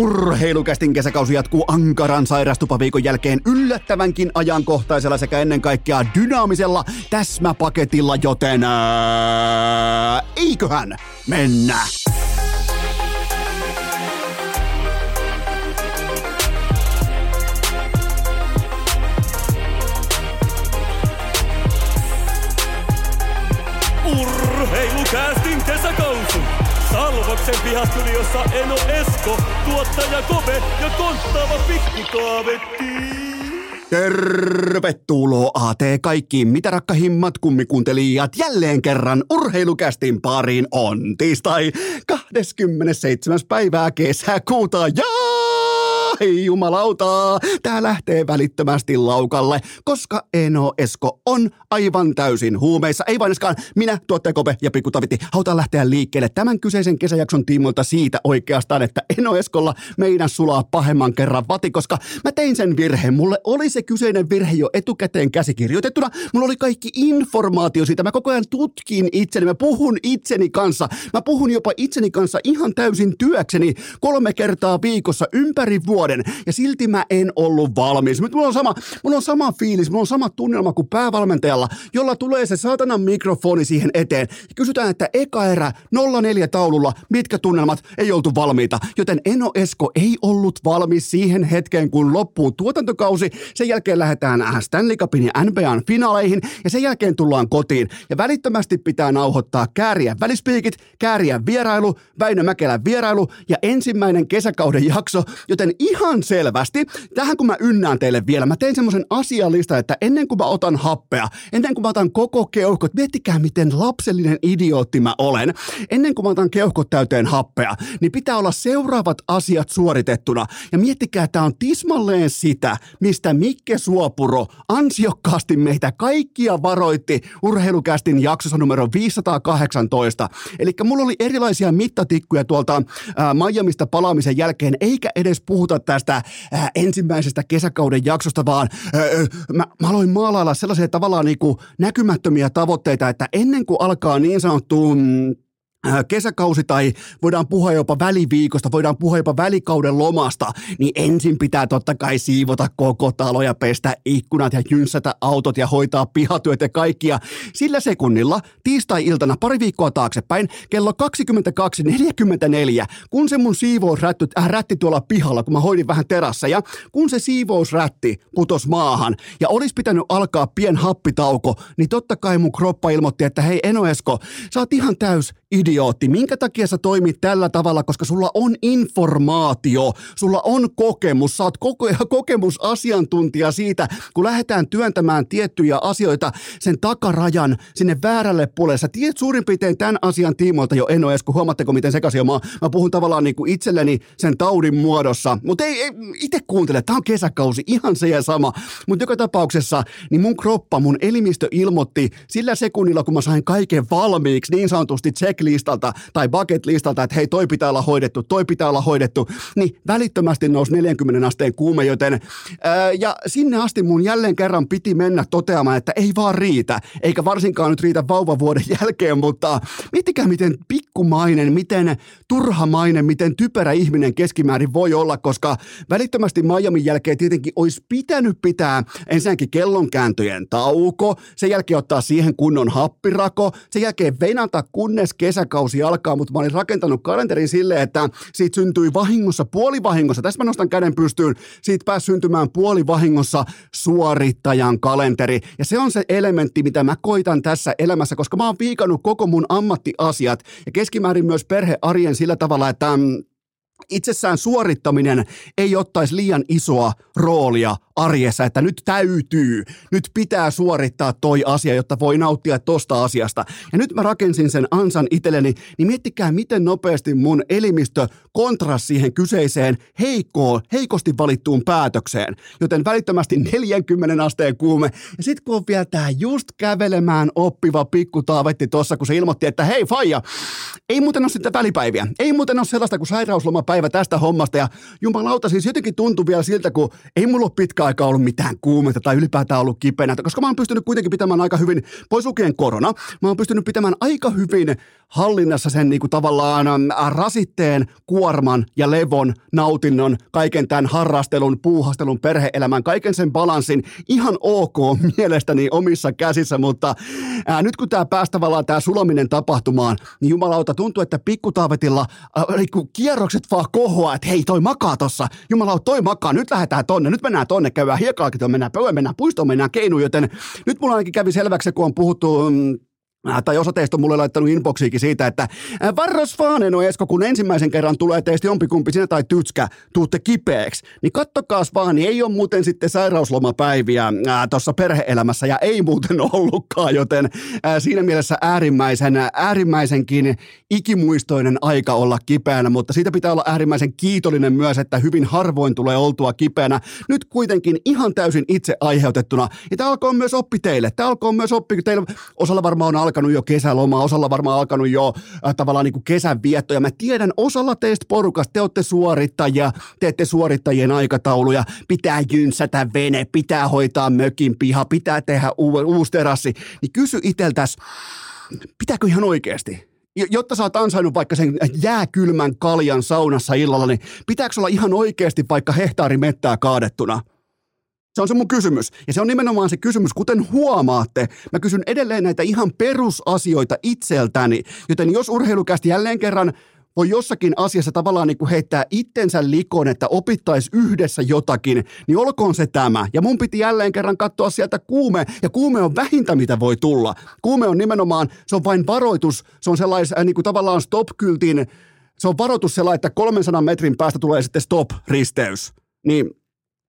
Urheilukästin kesäkausi jatkuu ankaran sairastupaviikon jälkeen yllättävänkin ajankohtaisella sekä ennen kaikkea dynaamisella täsmäpaketilla, joten ää, eiköhän mennä. Salvoksen pihastudiossa Eno Esko, tuottaja Kope ja konttaava pikkukaavetti. Tervetuloa te kaikki mitä rakkahimmat kummikuuntelijat jälleen kerran urheilukästin pariin on tiistai 27. päivää kesäkuuta ja ei jumalauta, tää lähtee välittömästi laukalle, koska Eno Esko on aivan täysin huumeissa. Ei vaineskaan minä, tuottaja Kope ja Pikku Taviti, halutaan lähteä liikkeelle tämän kyseisen kesäjakson tiimoilta siitä oikeastaan, että Eno Eskolla meidän sulaa pahemman kerran vati, koska mä tein sen virheen. Mulle oli se kyseinen virhe jo etukäteen käsikirjoitettuna. Mulla oli kaikki informaatio siitä. Mä koko ajan tutkin itseni. Mä puhun itseni kanssa. Mä puhun jopa itseni kanssa ihan täysin työkseni kolme kertaa viikossa ympäri vuoden vuoden ja silti mä en ollut valmis. Nyt mulla on sama, mulla on sama fiilis, mulla on sama tunnelma kuin päävalmentajalla, jolla tulee se saatanan mikrofoni siihen eteen. Ja kysytään, että eka erä 04 taululla, mitkä tunnelmat ei oltu valmiita. Joten Eno Esko ei ollut valmis siihen hetkeen, kun loppuu tuotantokausi. Sen jälkeen lähdetään Stanley Cupin ja NBAn finaaleihin ja sen jälkeen tullaan kotiin. Ja välittömästi pitää nauhoittaa kääriä välispiikit, kääriä vierailu, Väinö Mäkelän vierailu ja ensimmäinen kesäkauden jakso, joten ihan selvästi, tähän kun mä ynnään teille vielä, mä tein semmoisen asialista, että ennen kuin mä otan happea, ennen kuin mä otan koko keuhkot, miettikää miten lapsellinen idiootti mä olen, ennen kuin mä otan keuhkot täyteen happea, niin pitää olla seuraavat asiat suoritettuna. Ja miettikää, että on tismalleen sitä, mistä Mikke Suopuro ansiokkaasti meitä kaikkia varoitti urheilukästin jaksossa numero 518. Eli mulla oli erilaisia mittatikkuja tuolta ää, Miamista palaamisen jälkeen, eikä edes puhuta tästä äh, ensimmäisestä kesäkauden jaksosta, vaan äh, mä, mä aloin maalailla sellaisia tavallaan niin kuin näkymättömiä tavoitteita, että ennen kuin alkaa niin sanottu mm, Äh, kesäkausi tai voidaan puhua jopa väliviikosta, voidaan puhua jopa välikauden lomasta, niin ensin pitää totta kai siivota koko talo ja pestä ikkunat ja jynssätä autot ja hoitaa pihatyöt ja kaikkia. Sillä sekunnilla tiistai-iltana pari viikkoa taaksepäin kello 22.44, kun se mun siivousrätti äh, rätti tuolla pihalla, kun mä hoidin vähän terassa ja kun se siivousrätti putos maahan ja olisi pitänyt alkaa pien happitauko, niin totta kai mun kroppa ilmoitti, että hei Eno Esko, sä oot ihan täys idiootti. Minkä takia sä toimit tällä tavalla, koska sulla on informaatio, sulla on kokemus, sä oot koko, kokemusasiantuntija siitä, kun lähdetään työntämään tiettyjä asioita sen takarajan sinne väärälle puolelle. Sä tiedät suurin piirtein tämän asian tiimoilta jo en ole edes, kun huomaatteko miten sekaisin mä, mä puhun tavallaan niin kuin itselleni sen taudin muodossa, mutta ei, ei itse kuuntele, tää on kesäkausi, ihan se ja sama. Mutta joka tapauksessa, niin mun kroppa, mun elimistö ilmoitti sillä sekunnilla, kun mä sain kaiken valmiiksi, niin sanotusti check checklistalta tai bucket listalta, että hei toi pitää olla hoidettu, toi pitää olla hoidettu, niin välittömästi nousi 40 asteen kuume, joten ää, ja sinne asti mun jälleen kerran piti mennä toteamaan, että ei vaan riitä, eikä varsinkaan nyt riitä vauvavuoden jälkeen, mutta miettikää miten pikkumainen, miten turhamainen, miten typerä ihminen keskimäärin voi olla, koska välittömästi Miamin jälkeen tietenkin olisi pitänyt pitää ensinnäkin kellonkääntöjen tauko, sen jälkeen ottaa siihen kunnon happirako, sen jälkeen venata kunnes kesäkausi alkaa, mutta mä olin rakentanut kalenterin silleen, että siitä syntyi vahingossa, puolivahingossa, tässä mä nostan käden pystyyn, siitä pääsi syntymään puolivahingossa suorittajan kalenteri. Ja se on se elementti, mitä mä koitan tässä elämässä, koska mä oon viikannut koko mun ammattiasiat ja keskimäärin myös perhearjen sillä tavalla, että mm, itsessään suorittaminen ei ottaisi liian isoa roolia arjessa, että nyt täytyy, nyt pitää suorittaa toi asia, jotta voi nauttia tosta asiasta. Ja nyt mä rakensin sen ansan itselleni, niin miettikää, miten nopeasti mun elimistö kontras siihen kyseiseen heikkoon, heikosti valittuun päätökseen. Joten välittömästi 40 asteen kuume. Ja sit kun on vielä tää just kävelemään oppiva pikku taavetti tossa, kun se ilmoitti, että hei faija, ei muuten ole sitten välipäiviä. Ei muuten ole sellaista kuin sairausloma päivä tästä hommasta. Ja jumalauta siis jotenkin tuntui vielä siltä, kun ei mulla ole pitkä aika ollut mitään kuumetta tai ylipäätään ollut kipeänä, koska mä oon pystynyt kuitenkin pitämään aika hyvin, pois lukien korona, mä oon pystynyt pitämään aika hyvin hallinnassa sen niin kuin tavallaan rasitteen, kuorman ja levon, nautinnon, kaiken tämän harrastelun, puuhastelun, perheelämän, kaiken sen balanssin ihan ok mielestäni omissa käsissä, mutta ää, nyt kun tämä pääsi tavallaan tämä sulaminen tapahtumaan, niin jumalauta tuntuu, että pikkutaavetilla äh, kierrokset vaan kohoaa, että hei toi makaa tossa, jumalauta toi makaa, nyt lähdetään tonne, nyt mennään tonne, käydään hiekalakitoon, mennään pöydän, mennään puistoon, mennään keinuun, joten nyt mulla ainakin kävi selväksi, kun on puhuttu mm, tai osa teistä on mulle laittanut inboxiikin siitä, että varros vaan, no Esko, kun ensimmäisen kerran tulee teistä jompikumpi sinä tai tytskä, tuutte kipeäksi, niin kattokaas vaan, niin ei ole muuten sitten sairauslomapäiviä tuossa perheelämässä ja ei muuten ollutkaan, joten äh, siinä mielessä äärimmäisen, äärimmäisenkin ikimuistoinen aika olla kipeänä, mutta siitä pitää olla äärimmäisen kiitollinen myös, että hyvin harvoin tulee oltua kipeänä. Nyt kuitenkin ihan täysin itse aiheutettuna. Ja tämä alkoi myös oppi teille. Tämä alkoi myös oppi, teillä osalla varmaan on alkanut jo kesäloma, osalla varmaan alkanut jo äh, tavallaan niin kuin kesän vietto. Ja mä tiedän, osalla teistä porukasta te olette suorittajia, teette suorittajien aikatauluja, pitää jynsätä vene, pitää hoitaa mökin piha, pitää tehdä u- uusi terassi. Niin kysy iteltäs, pitääkö ihan oikeasti? jotta sä oot ansainnut vaikka sen jääkylmän kaljan saunassa illalla, niin pitääkö olla ihan oikeasti vaikka hehtaari mettää kaadettuna? Se on se mun kysymys. Ja se on nimenomaan se kysymys, kuten huomaatte. Mä kysyn edelleen näitä ihan perusasioita itseltäni. Joten jos urheilukästi jälleen kerran voi jossakin asiassa tavallaan niin kuin heittää itsensä likoon, että opittaisi yhdessä jotakin, niin olkoon se tämä. Ja mun piti jälleen kerran katsoa sieltä kuume, ja kuume on vähintä, mitä voi tulla. Kuume on nimenomaan, se on vain varoitus, se on sellainen äh, niin kuin tavallaan stop-kyltin, se on varoitus sellainen, että 300 metrin päästä tulee sitten stop-risteys. Niin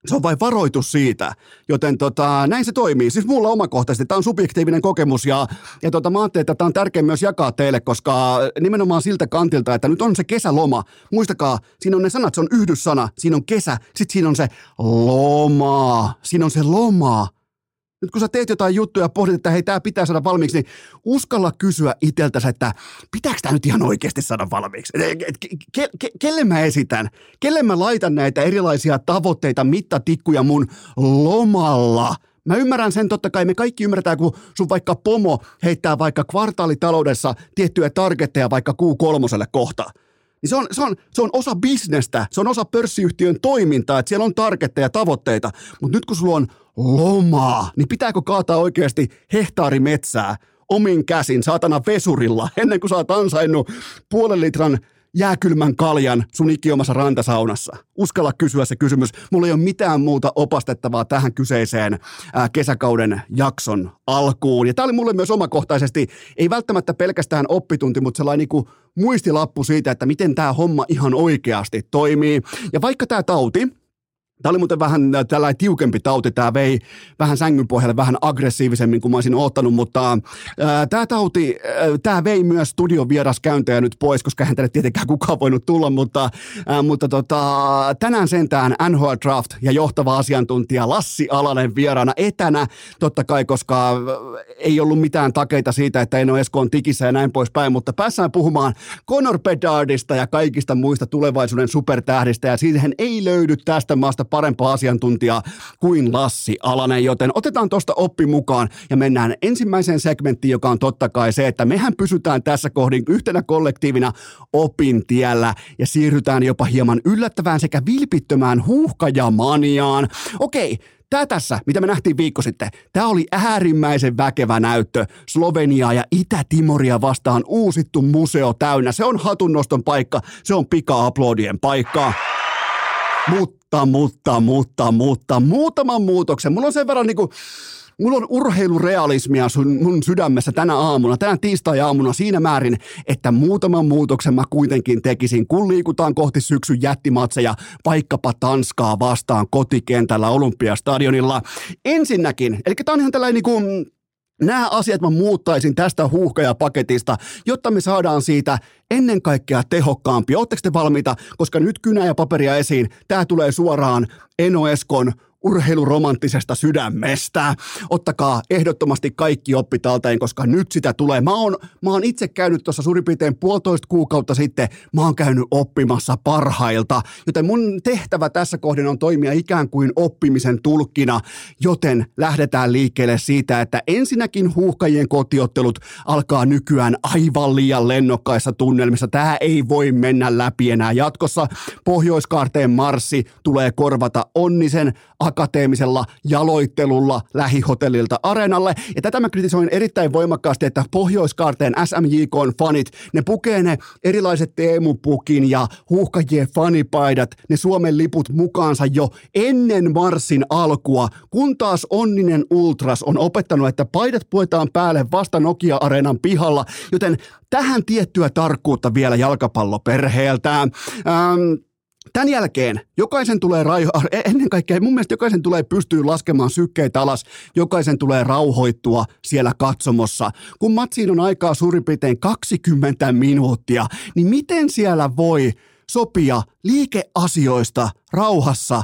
se on vain varoitus siitä, joten tota, näin se toimii. Siis mulla omakohtaisesti, tämä on subjektiivinen kokemus ja, ja tota, mä ajattelin, että tämä on tärkeää myös jakaa teille, koska nimenomaan siltä kantilta, että nyt on se kesäloma. Muistakaa, siinä on ne sanat, se on yhdyssana, siinä on kesä, sitten siinä on se loma, siinä on se loma. Nyt kun sä teet jotain juttuja ja pohdit, että hei, tämä pitää saada valmiiksi, niin uskalla kysyä itseltäsi, että pitääkö tämä nyt ihan oikeasti saada valmiiksi? Ke, ke, kelle mä esitän? Kelle mä laitan näitä erilaisia tavoitteita, mittatikkuja mun lomalla? Mä ymmärrän sen, totta kai me kaikki ymmärretään, kun sun vaikka pomo heittää vaikka kvartaalitaloudessa tiettyjä targetteja vaikka Q3 kohta. Niin se on, se, on, se on osa bisnestä, se on osa pörssiyhtiön toimintaa, että siellä on targetteja ja tavoitteita. Mutta nyt kun sulla on lomaa, niin pitääkö kaataa oikeasti hehtaari metsää omin käsin, saatana vesurilla, ennen kuin sä oot ansainnut puolen litran jääkylmän kaljan sun ikiomassa rantasaunassa? Uskalla kysyä se kysymys. Mulla ei ole mitään muuta opastettavaa tähän kyseiseen kesäkauden jakson alkuun. Ja tämä oli mulle myös omakohtaisesti, ei välttämättä pelkästään oppitunti, mutta sellainen niin kuin muistilappu siitä, että miten tämä homma ihan oikeasti toimii. Ja vaikka tämä tauti, Tämä oli muuten vähän äh, tällainen tiukempi tauti. Tämä vei vähän sängyn pohjalle vähän aggressiivisemmin kuin mä olisin ottanut, mutta ää, äh, tämä tauti, ää, äh, tämä vei myös studion vieraskäyntejä nyt pois, koska hän tietenkään kukaan voinut tulla, mutta, ää, mutta tota, tänään sentään NHL Draft ja johtava asiantuntija Lassi Alanen vieraana etänä, totta kai, koska ei ollut mitään takeita siitä, että Eno Esko on tikissä ja näin poispäin, mutta päässään puhumaan Conor Bedardista ja kaikista muista tulevaisuuden supertähdistä ja siihen ei löydy tästä maasta parempaa asiantuntijaa kuin Lassi Alanen, joten otetaan tuosta oppi mukaan ja mennään ensimmäiseen segmenttiin, joka on totta kai se, että mehän pysytään tässä kohdin yhtenä kollektiivina opintiellä ja siirrytään jopa hieman yllättävään sekä vilpittömään huuhkajamaniaan. Okei, Tämä tässä, mitä me nähtiin viikko sitten, tämä oli äärimmäisen väkevä näyttö. Slovenia ja Itä-Timoria vastaan uusittu museo täynnä. Se on hatunnoston paikka, se on pika-aplodien paikka. Mutta, mutta, mutta, mutta, muutaman muutoksen. Mulla on sen verran niinku, mulla on urheilurealismia sun, mun sydämessä tänä aamuna, tänä tiistai-aamuna siinä määrin, että muutaman muutoksen mä kuitenkin tekisin, kun liikutaan kohti syksyn jättimatseja, vaikkapa Tanskaa vastaan kotikentällä Olympiastadionilla. Ensinnäkin, eli tää on ihan tällainen niinku, Nämä asiat mä muuttaisin tästä huuhkajapaketista, jotta me saadaan siitä ennen kaikkea tehokkaampi. Oletteko te valmiita? Koska nyt kynä ja paperia esiin. Tämä tulee suoraan Eno Eskon urheiluromanttisesta sydämestä. Ottakaa ehdottomasti kaikki oppi talteen, koska nyt sitä tulee. Mä oon, mä oon itse käynyt tuossa suurin piirtein puolitoista kuukautta sitten, mä oon käynyt oppimassa parhailta, joten mun tehtävä tässä kohdin on toimia ikään kuin oppimisen tulkkina, joten lähdetään liikkeelle siitä, että ensinnäkin huuhkajien kotiottelut alkaa nykyään aivan liian lennokkaissa tunnelmissa. Tämä ei voi mennä läpi enää jatkossa. Pohjoiskaarteen marssi tulee korvata onnisen akateemisella jaloittelulla lähihotellilta areenalle. Ja tätä mä kritisoin erittäin voimakkaasti, että Pohjoiskaarteen SMJK fanit, ne pukee ne erilaiset Teemupukin ja huuhkajien fanipaidat, ne Suomen liput mukaansa jo ennen marssin alkua, kun taas Onninen Ultras on opettanut, että paidat puetaan päälle vasta Nokia-areenan pihalla, joten tähän tiettyä tarkkuutta vielä jalkapalloperheeltä. Ähm, Tämän jälkeen jokaisen tulee, raiho- ennen kaikkea mun mielestä jokaisen tulee pystyä laskemaan sykkeitä alas, jokaisen tulee rauhoittua siellä katsomossa. Kun matsiin on aikaa suurin piirtein 20 minuuttia, niin miten siellä voi sopia liikeasioista rauhassa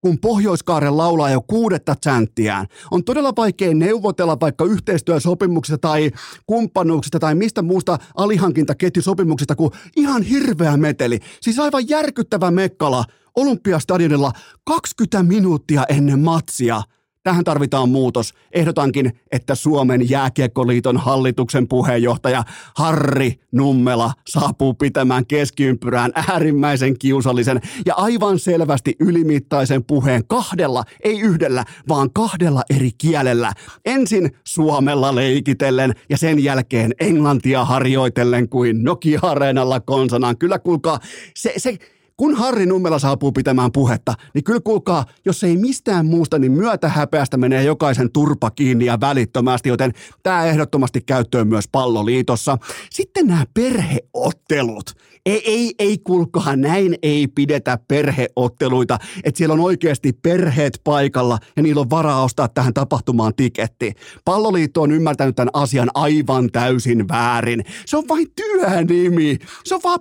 kun Pohjoiskaaren laulaa jo kuudetta chanttiään. On todella vaikea neuvotella vaikka yhteistyösopimuksista tai kumppanuuksista tai mistä muusta alihankintaketjusopimuksista kuin ihan hirveä meteli. Siis aivan järkyttävä mekkala Olympiastadionilla 20 minuuttia ennen matsia – Tähän tarvitaan muutos. Ehdotankin, että Suomen jääkiekkoliiton hallituksen puheenjohtaja Harri Nummela saapuu pitämään keskiympyrään äärimmäisen kiusallisen ja aivan selvästi ylimittaisen puheen kahdella, ei yhdellä, vaan kahdella eri kielellä. Ensin suomella leikitellen ja sen jälkeen englantia harjoitellen kuin Nokia-areenalla konsanaan. Kyllä kuulkaa, se, se, kun Harri Nummela saapuu pitämään puhetta, niin kyllä kuulkaa, jos ei mistään muusta, niin häpeästä menee jokaisen turpa kiinni ja välittömästi, joten tämä ehdottomasti käyttöön myös palloliitossa. Sitten nämä perheottelut. Ei, ei, ei kuulkaa, näin ei pidetä perheotteluita, että siellä on oikeasti perheet paikalla ja niillä on varaa ostaa tähän tapahtumaan tiketti. Palloliitto on ymmärtänyt tämän asian aivan täysin väärin. Se on vain työnimi. Se on vaan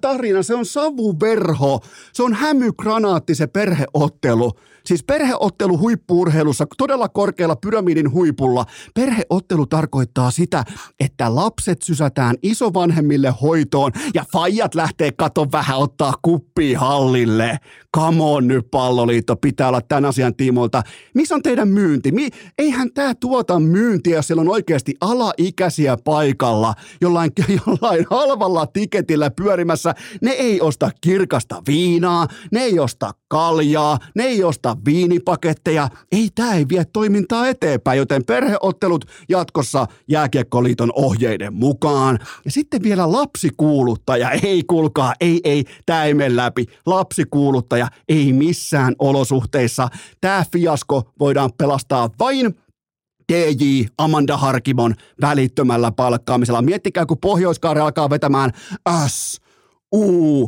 tarina. Se on savuverho. Se on hämygranaatti se perheottelu. Siis perheottelu huippuurheilussa todella korkealla pyramidin huipulla. Perheottelu tarkoittaa sitä, että lapset sysätään isovanhemmille hoitoon ja faijat lähtee katon vähän ottaa kuppi hallille. Come on nyt palloliitto, pitää olla tämän asian tiimoilta. Missä on teidän myynti? Mi- Eihän tämä tuota myyntiä, jos siellä on oikeasti alaikäisiä paikalla jollain, jollain halvalla tiketillä pyörimässä. Ne ei osta kirkasta viinaa, ne ei osta kaljaa, ne ei osta viinipaketteja. Ei, tämä ei vie toimintaa eteenpäin, joten perheottelut jatkossa Jääkiekkoliiton ohjeiden mukaan. Ja sitten vielä lapsikuuluttaja. Ei kuulkaa, ei, ei, tämä ei mene läpi. Lapsikuuluttaja ei missään olosuhteissa. Tämä fiasko voidaan pelastaa vain DJ Amanda Harkimon välittömällä palkkaamisella. Miettikää, kun pohjois alkaa vetämään S, U,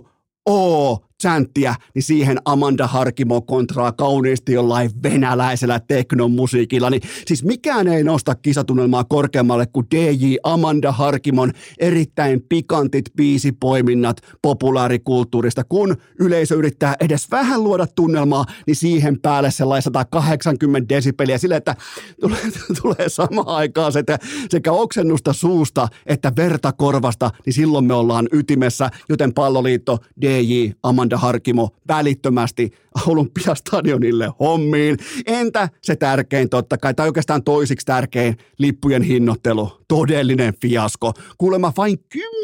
O, chanttia, niin siihen Amanda Harkimo kontraa kauniisti jollain venäläisellä teknomusiikilla. Niin siis mikään ei nosta kisatunnelmaa korkeammalle kuin DJ Amanda Harkimon erittäin pikantit biisipoiminnat populaarikulttuurista. Kun yleisö yrittää edes vähän luoda tunnelmaa, niin siihen päälle sellainen 180 desibeliä sille, että tulee, tulee sama aikaan sekä, sekä oksennusta suusta että verta korvasta, niin silloin me ollaan ytimessä, joten palloliitto DJ Amanda Harkimo välittömästi Olympiastadionille hommiin. Entä se tärkein totta kai, tai oikeastaan toisiksi tärkein, lippujen hinnoittelu, todellinen fiasko. Kuulemma vain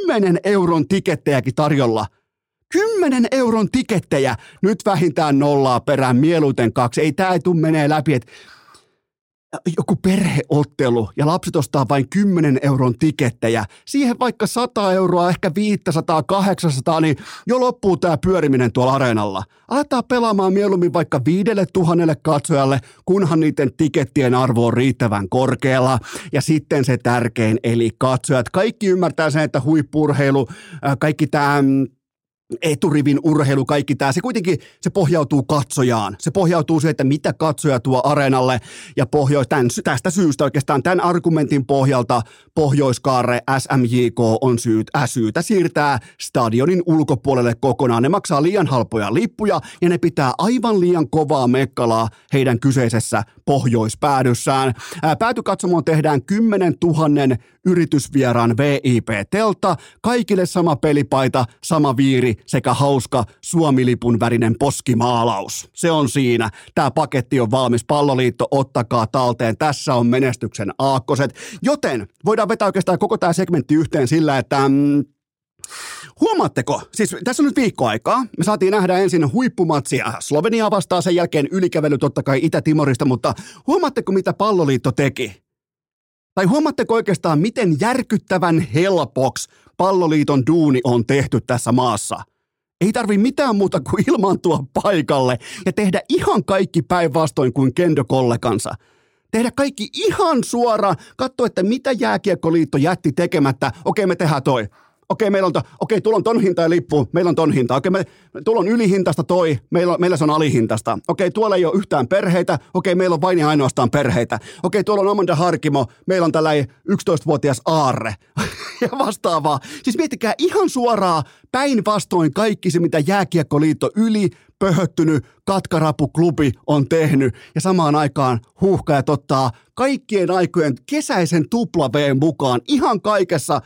10 euron tikettejäkin tarjolla – 10 euron tikettejä, nyt vähintään nollaa perään, mieluiten kaksi. Ei tämä ei tule menee läpi, että joku perheottelu ja lapset ostaa vain 10 euron tikettejä, siihen vaikka 100 euroa, ehkä 500, 800, niin jo loppuu tämä pyöriminen tuolla areenalla. Aletaan pelaamaan mieluummin vaikka viidelle tuhannelle katsojalle, kunhan niiden tikettien arvo on riittävän korkealla. Ja sitten se tärkein, eli katsojat. Kaikki ymmärtää sen, että huippurheilu, kaikki tämä eturivin urheilu, kaikki tämä, se kuitenkin se pohjautuu katsojaan. Se pohjautuu siihen, että mitä katsoja tuo areenalle ja pohjo, tämän, tästä syystä oikeastaan tämän argumentin pohjalta Pohjoiskaare SMJK on syyt, äh, syytä siirtää stadionin ulkopuolelle kokonaan. Ne maksaa liian halpoja lippuja ja ne pitää aivan liian kovaa mekkalaa heidän kyseisessä pohjoispäädyssään. Päätykatsomoon tehdään 10 000 yritysvieraan VIP-telta, kaikille sama pelipaita, sama viiri sekä hauska Suomilipun värinen poskimaalaus. Se on siinä. Tämä paketti on valmis. Palloliitto, ottakaa talteen. Tässä on menestyksen aakkoset. Joten voidaan vetää oikeastaan koko tämä segmentti yhteen sillä, että mm, Huomaatteko, siis tässä on nyt viikko aikaa, me saatiin nähdä ensin huippumatsia Slovenia vastaan, sen jälkeen ylikävely totta kai Itä-Timorista, mutta huomaatteko mitä palloliitto teki? Tai huomaatteko oikeastaan, miten järkyttävän helpoksi palloliiton duuni on tehty tässä maassa? Ei tarvi mitään muuta kuin ilmaantua paikalle ja tehdä ihan kaikki päinvastoin kuin Kendo-kollegansa. Tehdä kaikki ihan suoraan, katso, että mitä jääkiekkoliitto jätti tekemättä. Okei, me tehdään toi okei, meillä on, to, okei, tulla on ton hinta lippu, meillä on ton hinta. Okei, me, tulla on ylihintasta toi, meillä, meillä se on alihintasta. Okei, tuolla ei ole yhtään perheitä, okei, meillä on vain ja ainoastaan perheitä. Okei, tuolla on Amanda Harkimo, meillä on tällä 11-vuotias Aarre ja vastaavaa. Siis miettikää ihan suoraan päinvastoin kaikki se, mitä Jääkiekkoliitto yli pöhöttynyt katkarapuklubi on tehnyt ja samaan aikaan huuhkajat ottaa kaikkien aikojen kesäisen tupla mukaan ihan kaikessa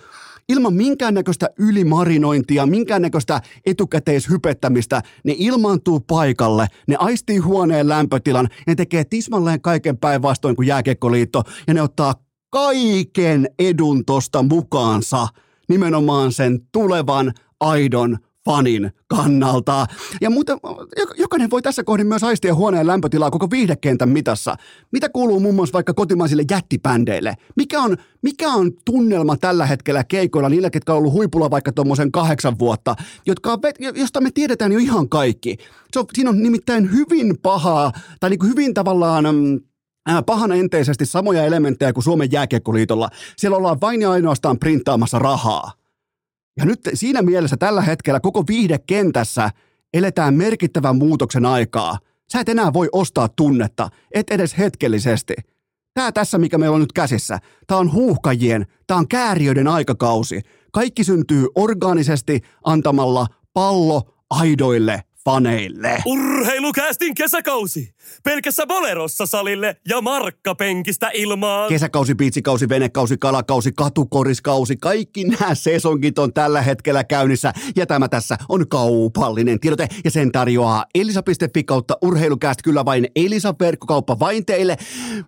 ilman minkäännäköistä ylimarinointia, minkäännäköistä etukäteishypettämistä, ne ilmaantuu paikalle, ne aistii huoneen lämpötilan, ne tekee tismalleen kaiken päinvastoin kuin jääkekkoliitto, ja ne ottaa kaiken edun tosta mukaansa, nimenomaan sen tulevan aidon fanin kannalta. Ja muuten, jokainen voi tässä kohdin myös aistia huoneen lämpötilaa koko viihdekentän mitassa. Mitä kuuluu muun muassa vaikka kotimaisille jättibändeille? Mikä on, mikä on tunnelma tällä hetkellä keikoilla niillä, ketkä on ollut huipulla vaikka tuommoisen kahdeksan vuotta, jotka, josta me tiedetään jo ihan kaikki. Se on, siinä on nimittäin hyvin pahaa, tai niin kuin hyvin tavallaan mm, pahan enteisesti samoja elementtejä kuin Suomen jääkiekkoliitolla. Siellä ollaan vain ja ainoastaan printtaamassa rahaa. Ja nyt siinä mielessä tällä hetkellä koko viihdekentässä eletään merkittävän muutoksen aikaa. Sä et enää voi ostaa tunnetta, et edes hetkellisesti. Tää tässä, mikä meillä on nyt käsissä, tää on huuhkajien, tää on kääriöiden aikakausi. Kaikki syntyy orgaanisesti antamalla pallo aidoille faneille. Urheilukästin kesäkausi. Pelkässä Bolerossa salille ja markkapenkistä ilmaan. Kesäkausi, piitsikausi, venekausi, kalakausi, katukoriskausi, kaikki nämä sesonkit on tällä hetkellä käynnissä. Ja tämä tässä on kaupallinen tiedote ja sen tarjoaa elisa.fi kautta urheilukäst kyllä vain Elisa verkkokauppa vain teille.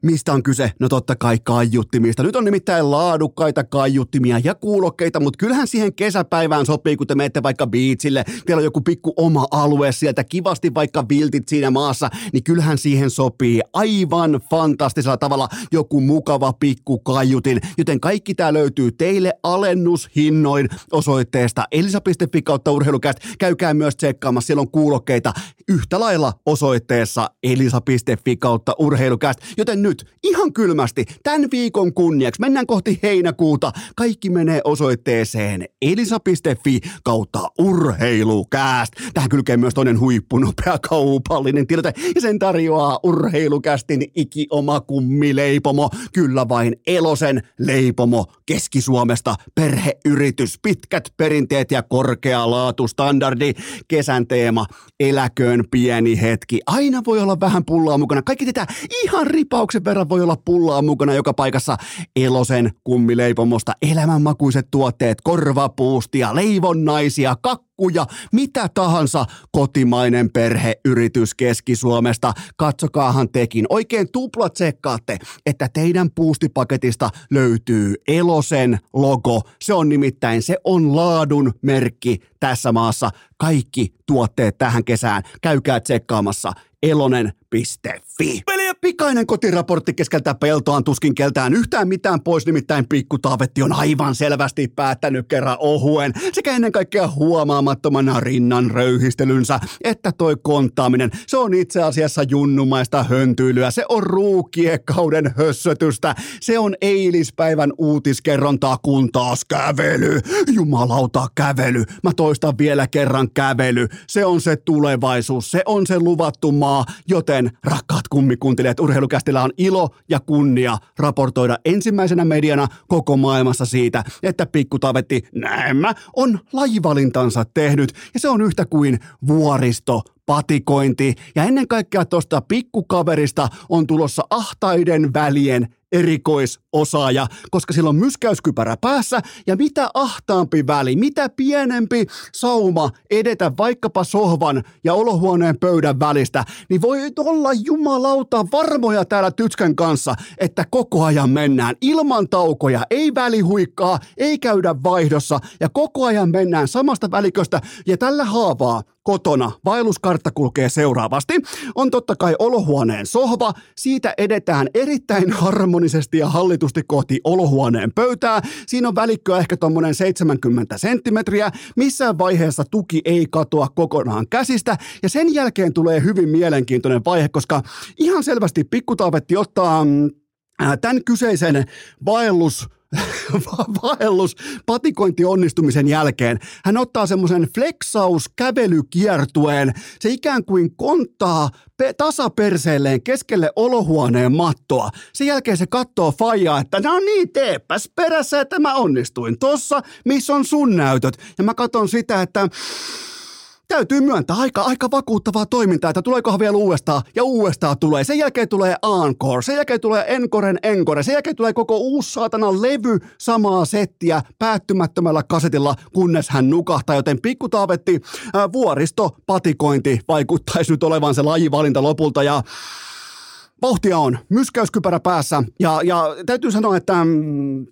Mistä on kyse? No totta kai kaiuttimista. Nyt on nimittäin laadukkaita kaiuttimia ja kuulokkeita, mutta kyllähän siihen kesäpäivään sopii, kun te menette vaikka biitsille. Teillä on joku pikku oma alue lue sieltä kivasti vaikka viltit siinä maassa, niin kyllähän siihen sopii aivan fantastisella tavalla joku mukava pikku kaiutin. Joten kaikki tämä löytyy teille alennushinnoin osoitteesta elisa.fi kautta urheilukäst. Käykää myös tsekkaamassa, siellä on kuulokkeita yhtä lailla osoitteessa elisa.fi kautta urheilukäst. Joten nyt ihan kylmästi tämän viikon kunniaksi mennään kohti heinäkuuta. Kaikki menee osoitteeseen elisa.fi kautta urheilukäst. Tähän kylkee myös toinen huippunopea kaupallinen tiedote ja sen tarjoaa urheilukästin iki oma kummileipomo. Kyllä vain Elosen leipomo Keski-Suomesta perheyritys. Pitkät perinteet ja korkea laatustandardi. Kesän teema eläköön pieni hetki. Aina voi olla vähän pullaa mukana. Kaikki tätä ihan ripauksen verran voi olla pullaa mukana joka paikassa. Elosen kummileipomosta elämänmakuiset tuotteet, korvapuustia, leivonnaisia, kakkuja, mitä tahansa kotimainen perheyritys Keski-Suomesta. Katsokaahan tekin. Oikein tupla tsekkaatte, että teidän puustipaketista löytyy Elosen logo. Se on nimittäin, se on laadun merkki tässä maassa. Kaikki tuotteet tähän kesään. Käykää tsekkaamassa elonen.fi. Peliä Pikainen kotiraportti keskeltä peltoaan tuskin keltään yhtään mitään pois, nimittäin pikku Taavetti on aivan selvästi päättänyt kerran ohuen sekä ennen kaikkea huomaamattomana rinnan röyhistelynsä, että toi kontaaminen, se on itse asiassa junnumaista höntyilyä, se on ruukiekauden hössötystä, se on eilispäivän uutiskerrontaa, kun taas kävely, jumalauta kävely, mä toistan vielä kerran kävely, se on se tulevaisuus, se on se luvattu maa, joten rakkaat kummikuntelijat, urheilukästillä on ilo ja kunnia raportoida ensimmäisenä mediana koko maailmassa siitä, että Pikku Tavetti näemmä on lajivalintansa tehnyt. Ja se on yhtä kuin vuoristo patikointi. Ja ennen kaikkea tuosta pikkukaverista on tulossa ahtaiden välien erikoisosaaja, koska sillä on myskäyskypärä päässä ja mitä ahtaampi väli, mitä pienempi sauma edetä vaikkapa sohvan ja olohuoneen pöydän välistä, niin voi olla jumalauta varmoja täällä Tytskän kanssa, että koko ajan mennään. Ilman taukoja, ei välihuikkaa, ei käydä vaihdossa ja koko ajan mennään samasta väliköstä ja tällä haavaa kotona. Vaelluskartta kulkee seuraavasti. On totta kai olohuoneen sohva. Siitä edetään erittäin harmonisesti ja hallitusti kohti olohuoneen pöytää. Siinä on välikköä ehkä tuommoinen 70 senttimetriä. Missään vaiheessa tuki ei katoa kokonaan käsistä. Ja sen jälkeen tulee hyvin mielenkiintoinen vaihe, koska ihan selvästi pikkutaavetti ottaa mm, tämän kyseisen vaellus vaellus patikointi onnistumisen jälkeen. Hän ottaa semmoisen flexaus kävelykiertueen. Se ikään kuin konttaa pe- tasaperseelleen keskelle olohuoneen mattoa. Sen jälkeen se katsoo Fajaa, että no niin, teepäs perässä, että mä onnistuin tossa, missä on sun näytöt. Ja mä katson sitä, että täytyy myöntää aika, aika vakuuttavaa toimintaa, että tuleekohan vielä uudestaan ja uudestaan tulee. Sen jälkeen tulee Encore, sen jälkeen tulee Encoren Encore, sen jälkeen tulee koko uusi saatana levy samaa settiä päättymättömällä kasetilla, kunnes hän nukahtaa, joten pikkutaavetti ää, vuoristo patikointi vaikuttaisi nyt olevan se lajivalinta lopulta ja vauhtia on, myskäyskypärä päässä ja, ja täytyy sanoa, että mm,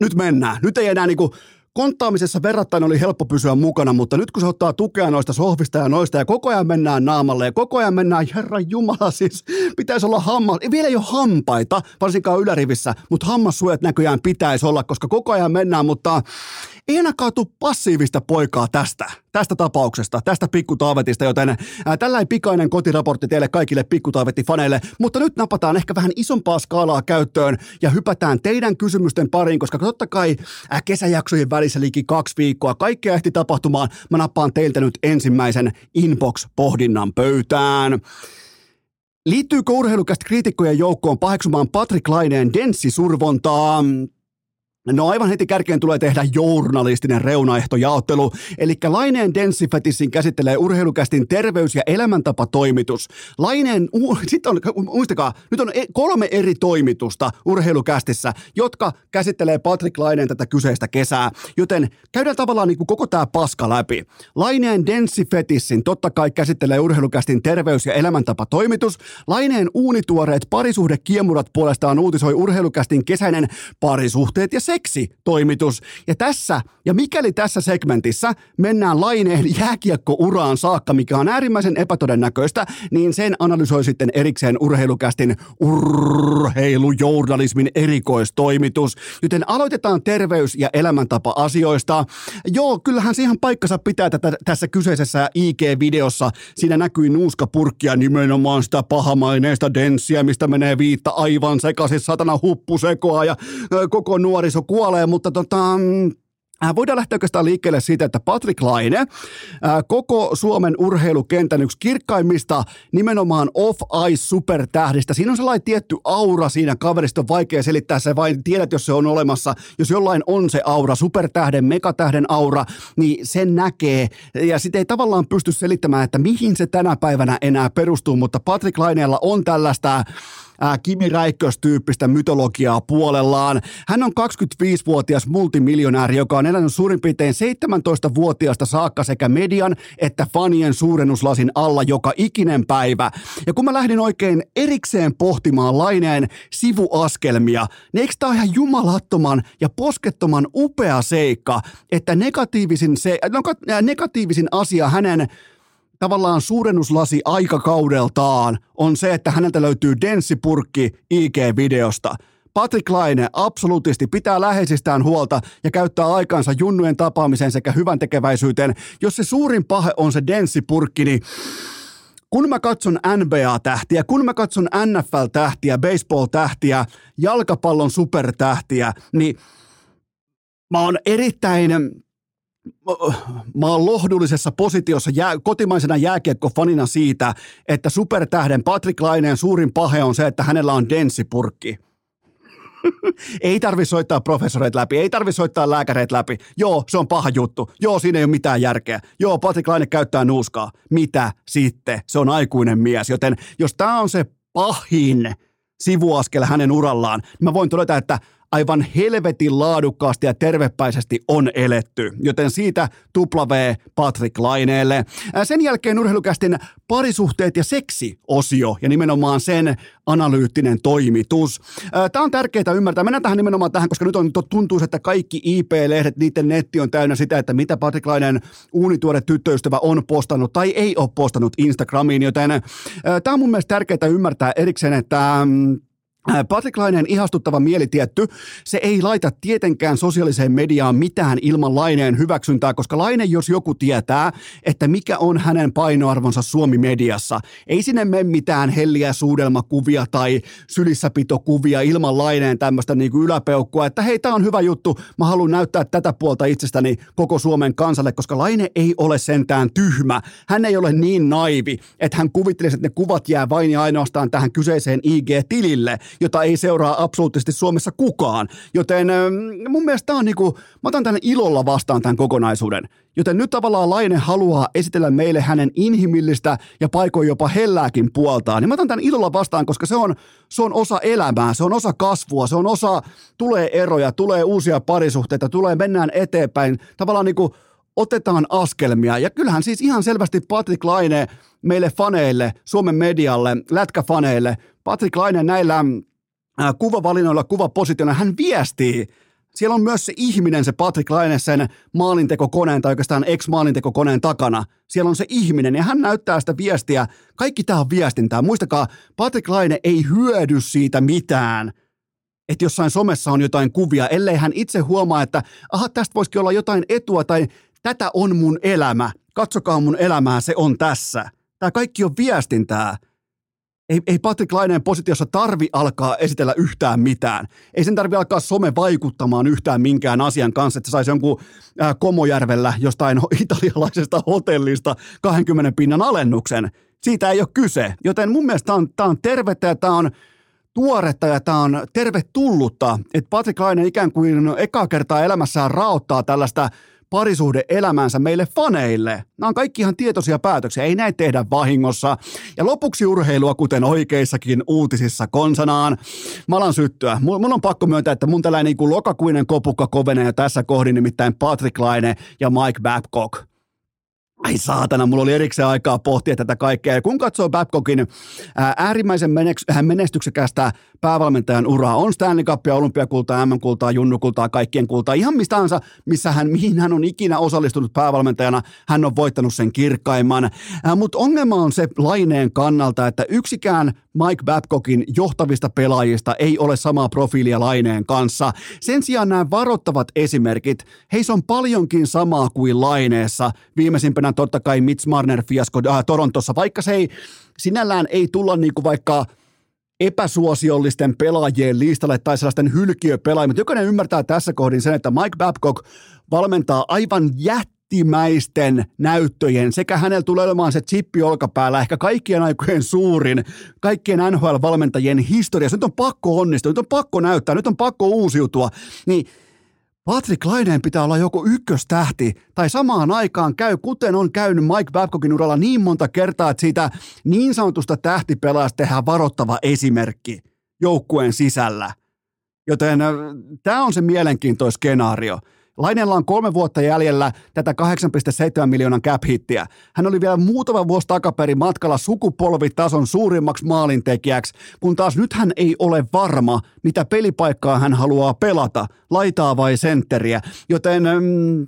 nyt mennään. Nyt ei enää niinku konttaamisessa verrattain oli helppo pysyä mukana, mutta nyt kun se ottaa tukea noista sohvista ja noista ja koko ajan mennään naamalle ja koko ajan mennään, herra jumala siis, pitäisi olla hammas, vielä ei ole hampaita, varsinkaan ylärivissä, mutta hammassuojat näköjään pitäisi olla, koska koko ajan mennään, mutta ei tule passiivista poikaa tästä, tästä tapauksesta, tästä pikkutaavetista, joten ää, pikainen kotiraportti teille kaikille pikkutaavetti-faneille, mutta nyt napataan ehkä vähän isompaa skaalaa käyttöön ja hypätään teidän kysymysten pariin, koska totta kai ää, kesäjaksojen välissä liiki kaksi viikkoa, kaikkea ehti tapahtumaan, mä nappaan teiltä nyt ensimmäisen inbox-pohdinnan pöytään. Liittyykö urheilukästä kriitikkojen joukkoon paheksumaan Patrick Laineen denssisurvontaa? No aivan heti kärkeen tulee tehdä journalistinen reunaehtojaottelu, eli Laineen Denssifetissin käsittelee urheilukästin terveys- ja elämäntapatoimitus. Laineen, sitten on, muistakaa, nyt on e- kolme eri toimitusta urheilukästissä, jotka käsittelee Patrick Laineen tätä kyseistä kesää, joten käydään tavallaan niin kuin koko tämä paska läpi. Laineen Denssifetissin totta kai käsittelee urheilukästin terveys- ja elämäntapatoimitus. Laineen uunituoreet parisuhdekiemurat puolestaan uutisoi urheilukästin kesäinen parisuhteet ja seksitoimitus. Ja tässä, ja mikäli tässä segmentissä mennään laineen jääkiekkouraan saakka, mikä on äärimmäisen epätodennäköistä, niin sen analysoi sitten erikseen urheilukästin urheilujournalismin erikoistoimitus. Joten aloitetaan terveys- ja elämäntapa-asioista. Joo, kyllähän se ihan paikkansa pitää tätä, tässä kyseisessä IG-videossa. Siinä näkyi nuuskapurkkia nimenomaan sitä pahamaineista denssiä, mistä menee viitta aivan sekaisin, satana huppusekoa ja koko nuoriso kuolee, mutta tota, Äh, Voidaan lähteä oikeastaan liikkeelle siitä, että Patrick Laine, äh, koko Suomen urheilukentän yksi kirkkaimmista nimenomaan off-ice supertähdistä. Siinä on sellainen tietty aura siinä kaverista, on vaikea selittää se, vain tiedät, jos se on olemassa. Jos jollain on se aura, supertähden, megatähden aura, niin sen näkee. Ja sitten ei tavallaan pysty selittämään, että mihin se tänä päivänä enää perustuu, mutta Patrick Laineella on tällaista ää, Kimi Räikkös-tyyppistä mytologiaa puolellaan. Hän on 25-vuotias multimiljonääri, joka on elänyt suurin piirtein 17-vuotiaasta saakka sekä median että fanien suurennuslasin alla joka ikinen päivä. Ja kun mä lähdin oikein erikseen pohtimaan laineen sivuaskelmia, niin eikö tämä ihan jumalattoman ja poskettoman upea seikka, että negatiivisin, se, no, negatiivisin asia hänen tavallaan suurennuslasi aikakaudeltaan on se, että häneltä löytyy denssipurkki IG-videosta. Patrick Laine absoluutisti pitää läheisistään huolta ja käyttää aikansa junnujen tapaamiseen sekä hyvän tekeväisyyteen. Jos se suurin pahe on se denssipurkki, niin kun mä katson NBA-tähtiä, kun mä katson NFL-tähtiä, baseball-tähtiä, jalkapallon supertähtiä, niin mä oon erittäin mä oon lohdullisessa positiossa jää, kotimaisena jääkiekkofanina siitä, että supertähden Patrick Laineen suurin pahe on se, että hänellä on denssipurkki. ei tarvi soittaa professoreit läpi, ei tarvi soittaa lääkäreitä läpi. Joo, se on paha juttu. Joo, siinä ei ole mitään järkeä. Joo, Patrick Laine käyttää nuuskaa. Mitä sitten? Se on aikuinen mies. Joten jos tämä on se pahin sivuaskel hänen urallaan, niin mä voin todeta, että helvetin laadukkaasti ja tervepäisesti on eletty. Joten siitä tupla V Patrick Laineelle. Sen jälkeen urheilukästin parisuhteet ja seksi-osio ja nimenomaan sen analyyttinen toimitus. Tämä on tärkeää ymmärtää. Mennään tähän nimenomaan tähän, koska nyt on tuntuu, että kaikki IP-lehdet, niiden netti on täynnä sitä, että mitä Patrick Lainen uunituore tyttöystävä on postannut tai ei ole postannut Instagramiin, joten tämä on mun mielestä tärkeää ymmärtää erikseen, että mm, Patrick Laineen ihastuttava mielitietty, se ei laita tietenkään sosiaaliseen mediaan mitään ilman Laineen hyväksyntää, koska Laine, jos joku tietää, että mikä on hänen painoarvonsa Suomi-mediassa, ei sinne mene mitään helliä suudelmakuvia tai sylissäpitokuvia ilman Laineen tämmöistä niin yläpeukkua, että hei, tämä on hyvä juttu, mä haluan näyttää tätä puolta itsestäni koko Suomen kansalle, koska Laine ei ole sentään tyhmä. Hän ei ole niin naivi, että hän kuvittelisi, että ne kuvat jää vain ja ainoastaan tähän kyseiseen IG-tilille, jota ei seuraa absoluuttisesti Suomessa kukaan. Joten ähm, mun mielestä tämä on niinku, mä otan tänne ilolla vastaan tämän kokonaisuuden. Joten nyt tavallaan Laine haluaa esitellä meille hänen inhimillistä ja paikoin jopa hellääkin puoltaan. Niin mä otan tämän ilolla vastaan, koska se on, se on osa elämää, se on osa kasvua, se on osa, tulee eroja, tulee uusia parisuhteita, tulee, mennään eteenpäin. Tavallaan niinku otetaan askelmia. Ja kyllähän siis ihan selvästi Patrick Laine meille faneille, Suomen medialle, lätkäfaneille, Patrick Laine näillä kuvavalinnoilla, kuvapositioilla, hän viestii siellä on myös se ihminen, se Patrick Laine sen maalintekokoneen tai oikeastaan ex-maalintekokoneen takana. Siellä on se ihminen ja hän näyttää sitä viestiä. Kaikki tämä on viestintää. Muistakaa, Patrick Laine ei hyödy siitä mitään, että jossain somessa on jotain kuvia, ellei hän itse huomaa, että aha, tästä voisikin olla jotain etua tai tätä on mun elämä. Katsokaa mun elämää, se on tässä. Tämä kaikki on viestintää ei, ei Patrick Laineen positiossa tarvi alkaa esitellä yhtään mitään. Ei sen tarvi alkaa some vaikuttamaan yhtään minkään asian kanssa, että se saisi jonkun äh, Komojärvellä jostain italialaisesta hotellista 20 pinnan alennuksen. Siitä ei ole kyse. Joten mun mielestä tämä on, on tervettä ja tämä on tuoretta ja tämä on tervetullutta, että Patrick Laine ikään kuin eka kertaa elämässään raottaa tällaista parisuhde elämänsä meille faneille. Nämä on kaikki ihan tietoisia päätöksiä, ei näitä tehdä vahingossa. Ja lopuksi urheilua, kuten oikeissakin uutisissa konsanaan. Mä alan syttyä. Mulla on pakko myöntää, että mun tällainen niin lokakuinen kopukka kovenee tässä kohdin, nimittäin Patrick Laine ja Mike Babcock. Ai saatana, mulla oli erikseen aikaa pohtia tätä kaikkea. Ja kun katsoo Babcockin äärimmäisen menestyksekästä päävalmentajan uraa, on Stanley Cupia, olympiakultaa, MM-kultaa, junnukultaa, kaikkien kultaa, ihan mistä tahansa, missä hän, mihin hän on ikinä osallistunut päävalmentajana, hän on voittanut sen kirkkaimman. Mutta ongelma on se laineen kannalta, että yksikään Mike Babcockin johtavista pelaajista ei ole samaa profiilia laineen kanssa. Sen sijaan nämä varoittavat esimerkit, heissä on paljonkin samaa kuin laineessa. Viimeisimpänä totta kai Mitch Marner fiasko äh, Torontossa, vaikka se ei sinällään ei tulla niinku vaikka epäsuosiollisten pelaajien listalle tai sellaisten hylkiöpelaajien, jokainen ymmärtää tässä kohdin sen, että Mike Babcock valmentaa aivan jättimäisten näyttöjen sekä hänellä tulee olemaan se chippi olkapäällä, ehkä kaikkien aikojen suurin, kaikkien NHL-valmentajien historiassa. Nyt on pakko onnistua, nyt on pakko näyttää, nyt on pakko uusiutua. Niin Patrick Laineen pitää olla joku ykköstähti, tai samaan aikaan käy, kuten on käynyt Mike Babcockin uralla niin monta kertaa, että siitä niin sanotusta tähtipelaajasta tehdään varoittava esimerkki joukkueen sisällä. Joten äh, tämä on se mielenkiintoinen skenaario. Lainella on kolme vuotta jäljellä tätä 8,7 miljoonan cap-hittiä. Hän oli vielä muutama vuosi takaperin matkalla sukupolvitason suurimmaksi maalintekijäksi, kun taas nyt hän ei ole varma, mitä pelipaikkaa hän haluaa pelata, laitaa vai sentteriä. Joten mm,